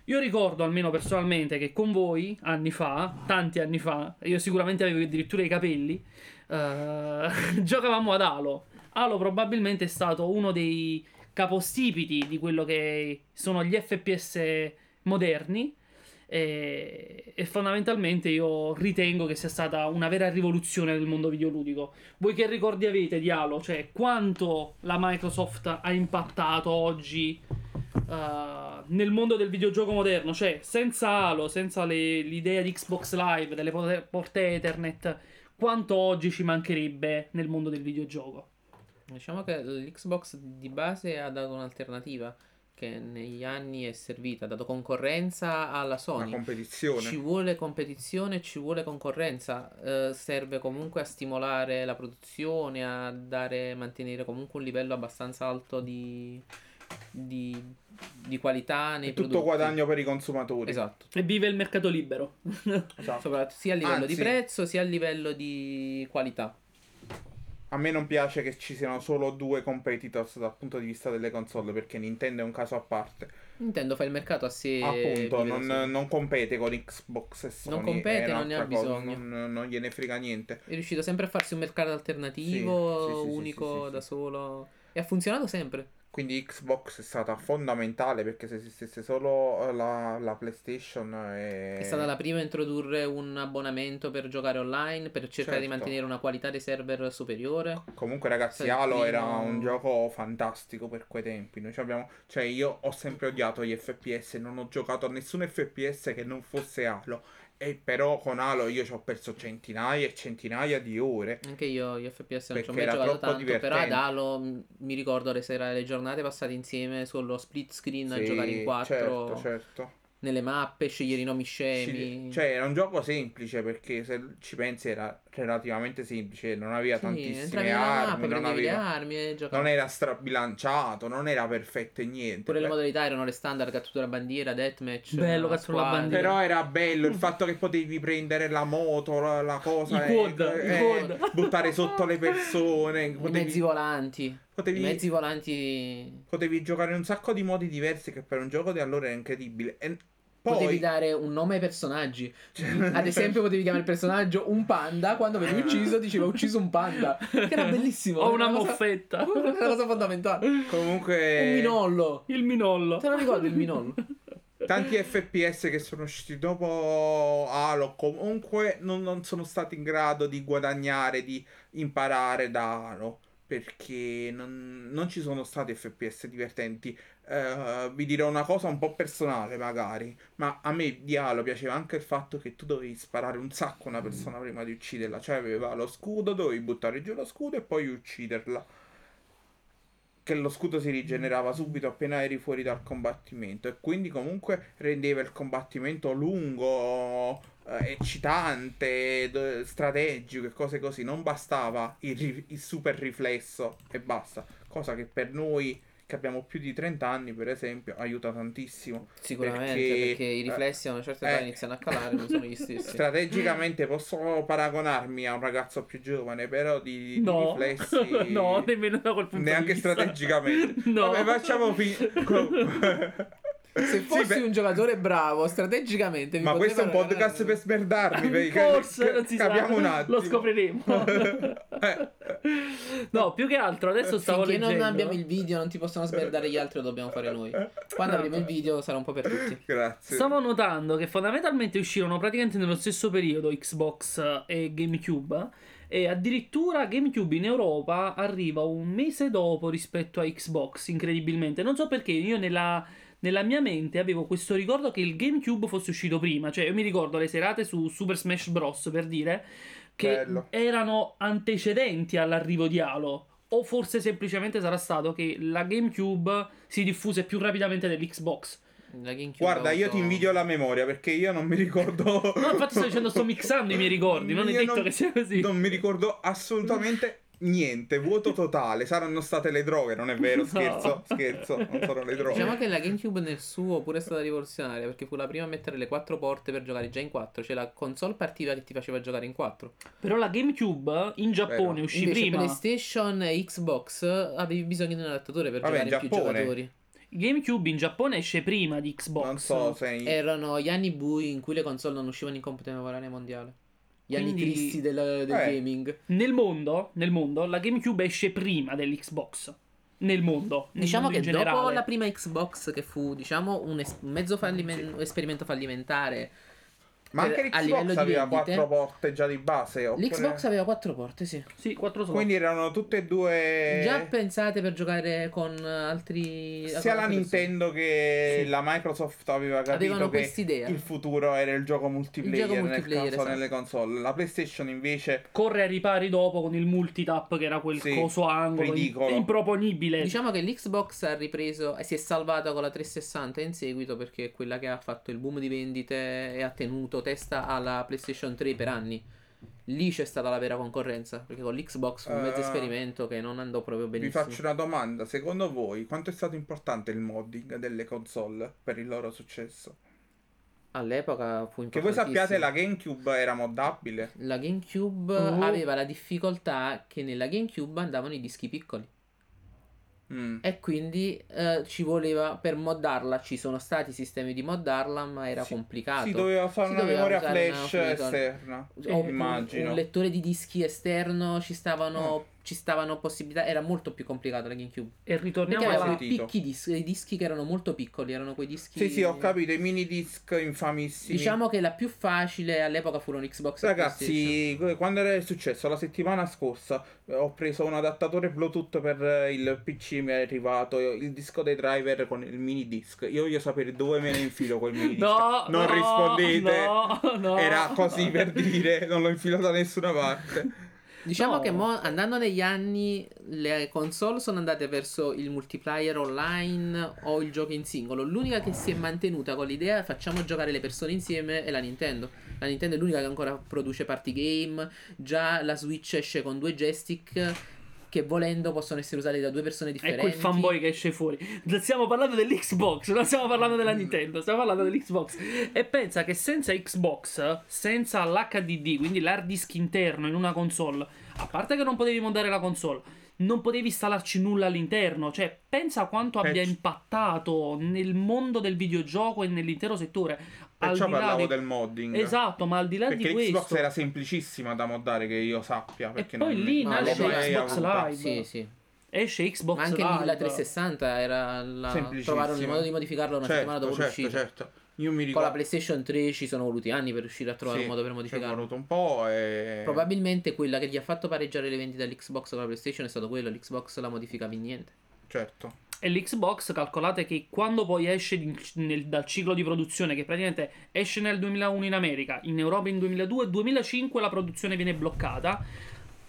Io ricordo almeno personalmente che con voi, anni fa, tanti anni fa, io sicuramente avevo addirittura i capelli, eh, giocavamo ad Halo. Halo probabilmente è stato uno dei capostipiti di quello che sono gli FPS moderni. E, e fondamentalmente io ritengo che sia stata una vera rivoluzione del mondo videoludico. Voi che ricordi avete di Halo? Cioè, quanto la Microsoft ha impattato oggi uh, nel mondo del videogioco moderno? Cioè, senza Halo, senza le- l'idea di Xbox Live, delle porte, porte Ethernet, quanto oggi ci mancherebbe nel mondo del videogioco? Diciamo che l'Xbox di base ha dato un'alternativa che negli anni è servita, ha dato concorrenza alla Una Sony. competizione. Ci vuole competizione, ci vuole concorrenza, eh, serve comunque a stimolare la produzione, a dare, mantenere comunque un livello abbastanza alto di, di, di qualità nei È tutto prodotti. guadagno per i consumatori. Esatto. E vive il mercato libero. Esatto. Soprattutto sia a livello di Anzi- prezzo sia a livello di qualità. A me non piace che ci siano solo due competitors dal punto di vista delle console, perché Nintendo è un caso a parte. Nintendo fa il mercato a sé. Appunto, non, non compete con Xbox e Sony. compete, è non ne ha bisogno. Non, non gliene frega niente. È riuscito sempre a farsi un mercato alternativo, Sì, sì, sì, unico da solo. E ha funzionato sempre. Quindi Xbox è stata fondamentale perché se esistesse solo la, la PlayStation è... È stata la prima a introdurre un abbonamento per giocare online, per cercare di Certo. mantenere una qualità dei server superiore. Comunque ragazzi Sai, Halo era un gioco fantastico per quei tempi. Abbiamo... Cioè io ho sempre odiato gli FPS, non ho giocato a nessun FPS che non fosse Halo. E però con Halo io ci ho perso centinaia e centinaia di ore. Anche io gli FPS non ci ho mai giocato tanto, però ad divertente. Halo mh, mi ricordo le, sera, le giornate passate insieme sullo split screen a Sì, giocare in quattro Certo, certo. nelle mappe, scegliere i nomi scemi. Cioè era un gioco semplice perché se ci pensi era relativamente semplice, non aveva Sì, tantissime armi, non, le aveva- armi e giocavi. non era strabilanciato, non era perfetto e niente. Pure le Beh, modalità erano le standard, cattura bandiera, deathmatch. Bello, eh, cattura bandiera. Però era bello il fatto che potevi prendere la moto, la, la cosa, I e- quad, i e quad. buttare sotto le persone. I potevi- mezzi volanti. potevi, I mezzi volanti. potevi giocare in un sacco di modi diversi che per un gioco di allora era incredibile. E Potevi poi, dare un nome ai personaggi. Ad esempio, potevi chiamare il personaggio un panda. Quando venivi ucciso, diceva ucciso un panda. Che era bellissimo. Ho era una cosa- moffetta. Una cosa fondamentale. comunque, Un minollo. Il minollo. Te lo ricordi il minollo? tanti FPS che sono usciti dopo Halo comunque non, non sono stati in grado di guadagnare, di imparare da Halo. Perché non, non ci sono stati FPS divertenti. Eh, vi dirò una cosa un po' personale, magari. Ma a me di Halo piaceva anche il fatto che tu dovevi sparare un sacco a una persona prima di ucciderla. Cioè, aveva lo scudo, dovevi buttare giù lo scudo e poi ucciderla. Che lo scudo si rigenerava subito appena eri fuori dal combattimento. E quindi comunque rendeva il combattimento lungo, eh, eccitante, d- strategico e cose così. Non bastava il, ri- il super riflesso e basta. Cosa che per noi che abbiamo più di 30 anni, per esempio, aiuta tantissimo. Sicuramente, Perché- perché, i riflessi a una certa età eh. iniziano a calare, non sono gli stessi. Strategicamente posso paragonarmi a un ragazzo più giovane, però di, di No, riflessi. no, nemmeno da quel punto Neanche di vista. strategicamente. No. Vabbè, facciamo finire. Se fossi beh- un giocatore bravo, strategicamente mi Ma questo è un podcast per smerdarmi. perché- Forse, non si capiamo sa. un attimo. Lo scopriremo. Eh. no, più che altro adesso stavo Finché non leggendo. abbiamo il video, non ti possono smerdare gli altri, lo dobbiamo fare noi. Quando avremo il video sarà un po' per tutti. Grazie. Stavo notando che fondamentalmente uscirono praticamente nello stesso periodo Xbox e GameCube e addirittura GameCube in Europa arriva un mese dopo rispetto a Xbox, incredibilmente. Non so perché io nella, nella mia mente avevo questo ricordo che il GameCube fosse uscito prima, cioè io mi ricordo le serate su Super Smash Bros. per dire che Bello. erano antecedenti all'arrivo di Halo. O forse semplicemente sarà stato che la GameCube si diffuse più rapidamente dell'Xbox. Guarda, io ti invidio la memoria perché io non mi ricordo. No, infatti sto dicendo, sto mixando i miei ricordi, non è Io detto che sia così. Non mi ricordo assolutamente niente, vuoto totale. Saranno state le droghe, non è vero? No. Scherzo, scherzo, non sono le droghe. Diciamo che la GameCube nel suo pure è stata rivoluzionaria perché fu la prima a mettere le quattro porte per giocare già in quattro. Cioè la console partiva che ti faceva giocare in quattro. Però la GameCube in Giappone Vero. uscì Invece prima. PlayStation e Xbox avevi bisogno di un adattatore per Vabbè, giocare in più giocatori. GameCube in Giappone esce prima di Xbox. Non so se. Erano gli anni bui in cui le console non uscivano in contemporanea mondiale. Gli anni Quindi- tristi del, del Eh. gaming. Nel mondo, nel mondo, la GameCube esce prima dell'Xbox. Nel mondo. nel Diciamo mondo che in dopo generale. la prima Xbox, che fu diciamo un, es- mezzo un esperimento fallimentare, Ma anche per- a livello l'Xbox di aveva vendite- quattro porte già di base. oppure- l'Xbox aveva quattro porte, sì. Sì, quattro slot. Quindi erano tutte e due. Già pensate per giocare con altri. Sia con la altre persone. Nintendo che Sì. la Microsoft aveva capito Avevano che quest'idea. il futuro era il gioco multiplayer, Il gioco nel multiplayer, caso esatto. nelle console. La PlayStation invece Corre ai ripari dopo con il multitap che era quel Sì, coso angolo ridicolo. improponibile. Diciamo che l'Xbox ha ripreso e si è salvata con la 360 in seguito perché è quella che ha fatto il boom di vendite e ha tenuto testa alla PlayStation 3 per anni. Lì c'è stata la vera concorrenza perché con l'Xbox fu un mezzo Eh, esperimento che non andò proprio vi benissimo. faccio una domanda. Secondo voi quanto è stato importante il modding delle console per il loro successo? All'epoca fu Che voi sappiate la GameCube era moddabile. La GameCube Oh. aveva la difficoltà che nella GameCube andavano i dischi piccoli. Mm. E quindi eh, ci voleva per moddarla. Ci sono stati sistemi di moddarla, ma era Sì, complicato. Si doveva fare Si una doveva memoria flash esterna. O un- immagino. un lettore di dischi esterno. Ci stavano, Ah. Ci stavano possibilità. Era molto più complicato la GameCube. E Perché ritorniamo aveva alla... picchi dischi, dei dischi che erano molto piccoli. Erano quei dischi. Sì, sì, ho capito, i mini disc infamissimi. Diciamo che la più facile all'epoca furono Xbox e. Ragazzi, quando era successo la settimana scorsa, eh, ho preso un adattatore Bluetooth per eh, il PC, mi è arrivato il disco dei driver con il mini disc. Io voglio sapere dove me ne infilo quel mini disc. No, non no, rispondete. no, no. Era così per dire, non l'ho infilato da nessuna parte. Diciamo No. che mo, andando negli anni le console sono andate verso il multiplayer online o il gioco in singolo. L'unica che si è mantenuta con l'idea facciamo giocare le persone insieme è la Nintendo. La Nintendo è l'unica che ancora produce party game. Già la Switch esce con due joystick che volendo possono essere usati da due persone differenti. Ecco il fanboy che esce fuori. Stiamo parlando dell'Xbox, non stiamo parlando della Nintendo, stiamo parlando dell'Xbox. E pensa che senza Xbox, senza l'HDD, quindi l'hard disk interno in una console, a parte che non potevi montare la console, non potevi installarci nulla all'interno. Cioè, pensa quanto abbia Perci- impattato nel mondo del videogioco e nell'intero settore. Al Perciò di là parlavo di- del modding. Esatto, ma al di là Perché di l'Xbox questo... era semplicissima da moddare che io sappia. Perché poi non- lì nasce l'ho mai Xbox avuta. Live. Sì, sì. Esce Xbox Ma anche Live. lì la 360 era la... Trovarono il modo di modificarla una Certo, settimana dopo certo, l'uscita. certo. Io mi Con ricordo la PlayStation 3 ci sono voluti anni per riuscire a trovare Sì, un modo per ci è voluto un po' e... Probabilmente quella che gli ha fatto pareggiare le vendite dell'Xbox con la PlayStation è stato quello. L'Xbox la modificavi in niente. Certo. E l'Xbox, calcolate che quando poi esce nel- dal ciclo di produzione, che praticamente esce nel 2001 in America, in Europa in 2002, 2005 la produzione viene bloccata,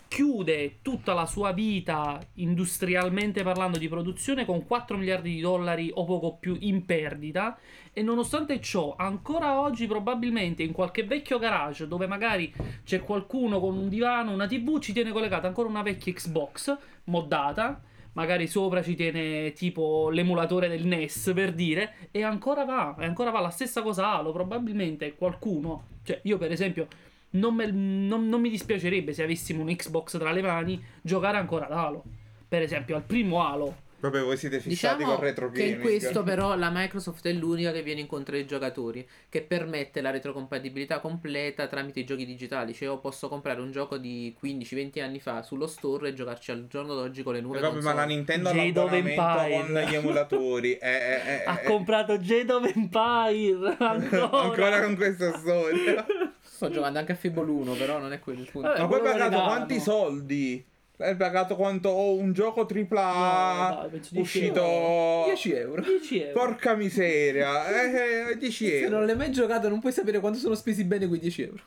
chiude tutta la sua vita industrialmente parlando di produzione con 4 miliardi di dollari o poco più in perdita. E nonostante ciò ancora oggi probabilmente in qualche vecchio garage dove magari c'è qualcuno con un divano, una tv, ci tiene collegata ancora una vecchia Xbox moddata magari sopra ci tiene tipo l'emulatore del NES per dire, e ancora va, e ancora va la stessa cosa Halo, probabilmente qualcuno, cioè io per esempio non, me- non- non mi dispiacerebbe se avessimo un Xbox tra le mani giocare ancora ad Halo, per esempio al primo Halo, Proprio voi siete fissati Diciamo con retro che in questo però la Microsoft è l'unica che viene incontro ai giocatori, che permette la retrocompatibilità completa tramite i giochi digitali. Cioè io posso comprare un gioco di 15-20 anni fa sullo store e giocarci al giorno d'oggi con le nuove Vabbè, ma la console. Nintendo ha l'abbonamento con gli emulatori. Eh, eh, eh, ha eh. comprato Jade of Empire, ancora, Ancora con questa storia. Sto giocando anche a Fable 1, però non è quello il punto. Vabbè, Ma poi pagato regalo. quanti soldi? Hai pagato quanto oh, un gioco No, tripla dai, penso 10 uscito 10 euro. 10 euro. Porca miseria, eh, eh, 10 Se euro. non l'hai mai giocato non puoi sapere quanto sono spesi bene quei 10 euro.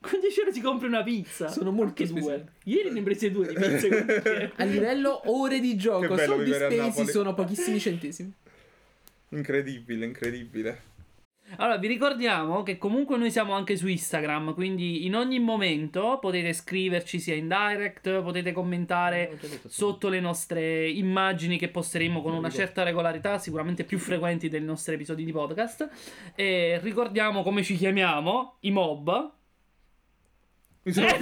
Con 10 euro si compra una pizza. Sono molto spesi. due. Ieri ne ho prese due di 10 euro. A livello ore di gioco, soldi spesi sono pochissimi centesimi. Incredibile, incredibile. Allora, vi ricordiamo che comunque noi siamo anche su Instagram, quindi in ogni momento potete scriverci sia in direct, potete commentare sotto le nostre immagini che posteremo con una certa regolarità, sicuramente più frequenti dei nostri episodi di podcast. E ricordiamo come ci chiamiamo, i mob. Mi sono, Eh,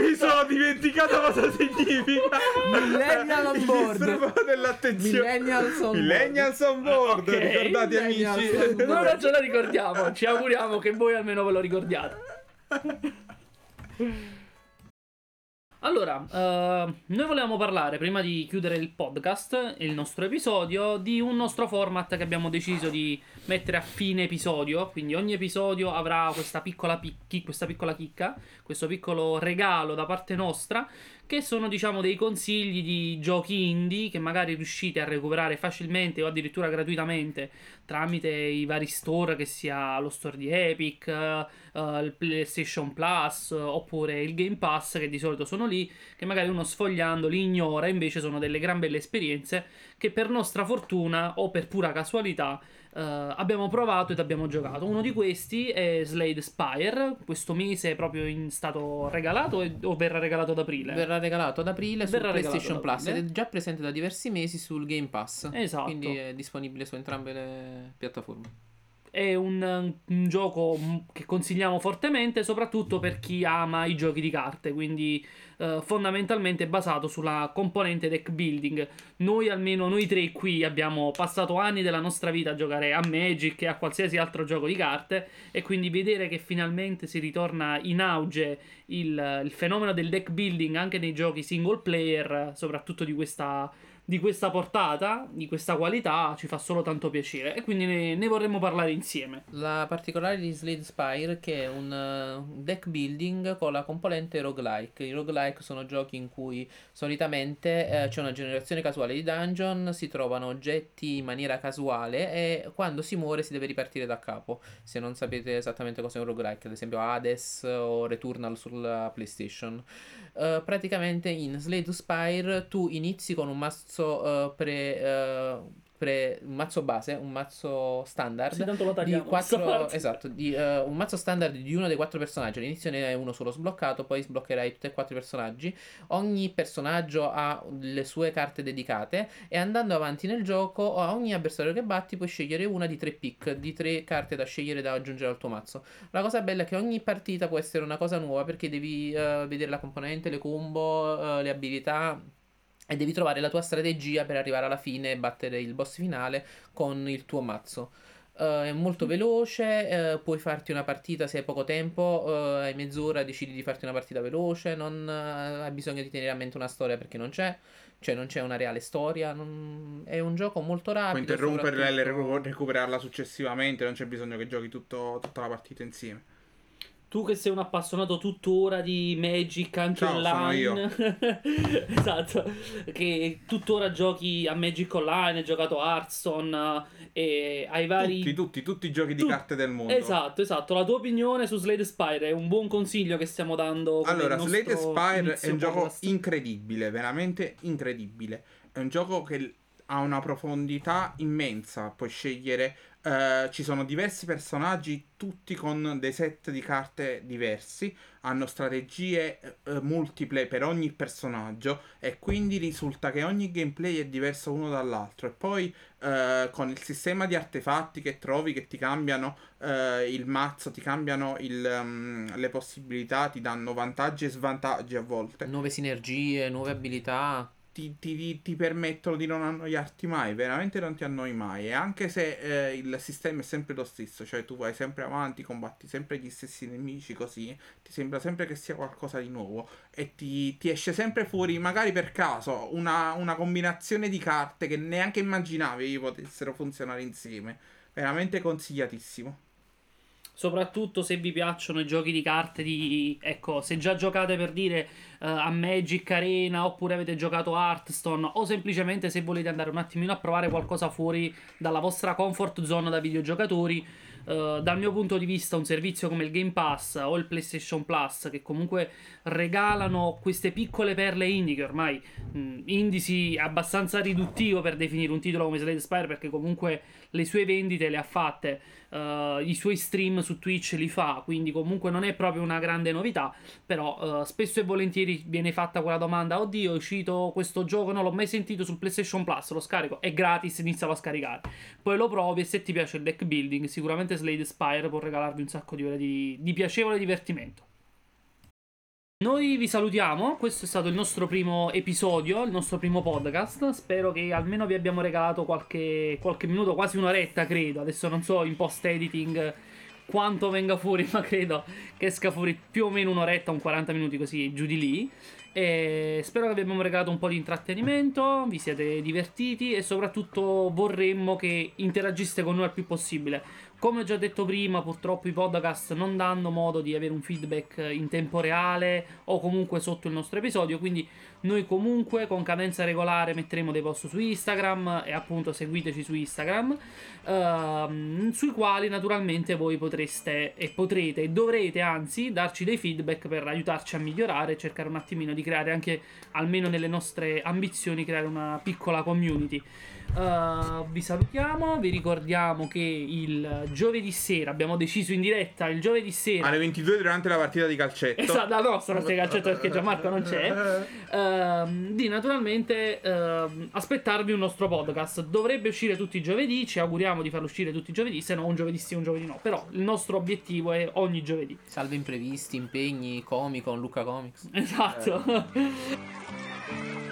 mi sono dimenticato cosa significa. Millennial on board. Dell'attenzione. Millennials on board. Millennials on board. Ok, Ricordate amici. board. Noi non ce la ricordiamo, ci auguriamo che voi almeno ve lo ricordiate. Allora, eh, noi volevamo parlare prima di chiudere il podcast, il nostro episodio, di un nostro format che abbiamo deciso di mettere a fine episodio. Quindi ogni episodio avrà questa piccola, picchi- questa piccola chicca, questo piccolo regalo da parte nostra, che sono diciamo dei consigli di giochi indie che magari riuscite a recuperare facilmente o addirittura gratuitamente tramite i vari store, che sia lo store di Epic, eh, il PlayStation Plus oppure il Game Pass, che di solito sono lì, che magari uno sfogliando li ignora, invece sono delle gran belle esperienze che per nostra fortuna o per pura casualità eh, abbiamo provato ed abbiamo giocato. Uno di questi è Slade Spire, questo mese è proprio in stato regalato e- o verrà regalato ad aprile? Verrà regalato ad aprile su Verrà regalato PlayStation Plus ed è già presente da diversi mesi sul Game Pass. Esatto. Quindi è disponibile su entrambe le piattaforme. È un, un gioco mm, che consigliamo fortemente, soprattutto per chi ama i giochi di carte, quindi eh, fondamentalmente basato sulla componente deck building. Noi, almeno noi tre qui, abbiamo passato anni della nostra vita a giocare a Magic e a qualsiasi altro gioco di carte, e quindi vedere che finalmente si ritorna in auge il, il fenomeno del deck building anche nei giochi single player, soprattutto di questa di questa portata, di questa qualità, ci fa solo tanto piacere e quindi ne, ne vorremmo parlare insieme. La particolare di Slade Spire che è un eh, deck building con la componente roguelike. I roguelike sono giochi in cui solitamente eh, c'è una generazione casuale di dungeon, si trovano oggetti in maniera casuale e quando si muore si deve ripartire da capo. Se non sapete esattamente cosa è un roguelike, ad esempio Hades o Returnal sulla PlayStation. Eh, praticamente in Slade Spire tu inizi con un mazzo eh, pre, eh, pre- un mazzo base, un mazzo standard Sì, tanto lo di tagliamo, quattro, esatto, di, eh, un mazzo standard di uno dei quattro personaggi. All'inizio ne hai uno solo sbloccato, poi sbloccherai tutti e quattro i personaggi. Ogni personaggio ha le sue carte dedicate e andando avanti nel gioco, a ogni avversario che batti puoi scegliere una di tre pick, di tre carte da scegliere da aggiungere al tuo mazzo. La cosa bella è che ogni partita può essere una cosa nuova perché devi vedere la componente, le combo, le abilità e devi trovare la tua strategia per arrivare alla fine e battere il boss finale con il tuo mazzo. Uh, è molto veloce, uh, puoi farti una partita se hai poco tempo, uh, hai mezz'ora, decidi di farti una partita veloce, non hai bisogno di tenere a mente una storia perché non c'è, cioè non c'è una reale storia, non... è un gioco molto rapido. Puoi interromperla e recuperarla successivamente, non c'è bisogno che giochi tutto, tutta la partita insieme. Tu che sei un appassionato tuttora di Magic anche Ciao, online, esatto, che tuttora giochi a Magic Online, hai giocato Hearthstone e hai vari... Tutti, tutti, tutti i giochi di Tu- carte del mondo. Esatto, esatto. La tua opinione su Slade Spire è un buon consiglio che stiamo dando. Allora, Slade Spire è un gioco podcast. incredibile, veramente incredibile. È un gioco che ha una profondità immensa. Puoi scegliere. Eh, ci sono diversi personaggi, tutti con dei set di carte diversi. Hanno strategie eh, multiple per ogni personaggio. E quindi risulta che ogni gameplay è diverso uno dall'altro. E poi eh, con il sistema di artefatti che trovi che ti cambiano il mazzo, ti cambiano il, ehm, le possibilità, ti danno vantaggi e svantaggi a volte. Nuove sinergie, nuove abilità. Ti, ti- ti permettono di non annoiarti mai, veramente non ti annoi mai. E anche se eh, il sistema è sempre lo stesso, cioè tu vai sempre avanti, combatti sempre gli stessi nemici, così ti sembra sempre che sia qualcosa di nuovo. E ti, ti esce sempre fuori, magari per caso, una, una combinazione di carte che neanche immaginavi potessero funzionare insieme. Veramente consigliatissimo. Soprattutto se vi piacciono i giochi di carte di... Ecco, se già giocate per dire eh, a Magic Arena oppure avete giocato Hearthstone o semplicemente se volete andare un attimino a provare qualcosa fuori dalla vostra comfort zone da videogiocatori, eh, dal mio punto di vista un servizio come il Game Pass o il PlayStation Plus che comunque regalano queste piccole perle indie che ormai mh, indici è abbastanza riduttivo per definire un titolo come Slade Spire perché comunque le sue vendite le ha fatte, eh, i suoi stream su Twitch li fa, quindi comunque non è proprio una grande novità, però eh, spesso e volentieri viene fatta quella domanda, oddio è uscito questo gioco, non l'ho mai sentito sul PlayStation Plus, lo scarico, è gratis, inizialo a scaricare, poi lo provi e se ti piace il deck building sicuramente Slade Spire può regalarvi un sacco di ore di, di piacevole divertimento. Noi vi salutiamo, questo è stato il nostro primo episodio, il nostro primo podcast, spero che almeno vi abbiamo regalato qualche, qualche minuto, quasi un'oretta credo, adesso non so in post editing quanto venga fuori, ma credo che esca fuori più o meno un'oretta, un 40 minuti così giù di lì. E spero che vi abbiamo regalato un po' di intrattenimento, vi siete divertiti e soprattutto vorremmo che interagiste con noi al più possibile. Come ho già detto prima, purtroppo i podcast non danno modo di avere un feedback in tempo reale o comunque sotto il nostro episodio, quindi noi comunque con cadenza regolare metteremo dei post su Instagram e appunto seguiteci su Instagram, ehm, sui quali naturalmente voi potreste e potrete e dovrete anzi darci dei feedback per aiutarci a migliorare e cercare un attimino di creare anche, almeno nelle nostre ambizioni, creare una piccola community. Uh, vi salutiamo, vi ricordiamo che il giovedì sera abbiamo deciso in diretta il giovedì sera Alle 22 durante la partita di calcetto. Esatto, la nostra partita di calcetto perché Gianmarco non c'è. Ehm, di naturalmente ehm, aspettarvi un nostro podcast. Dovrebbe uscire tutti i giovedì. Ci auguriamo di farlo uscire tutti i giovedì. Se no, un giovedì sì, un giovedì no. Però il nostro obiettivo è ogni giovedì. Salve imprevisti, impegni, Comic Con, Luca Comics. Esatto.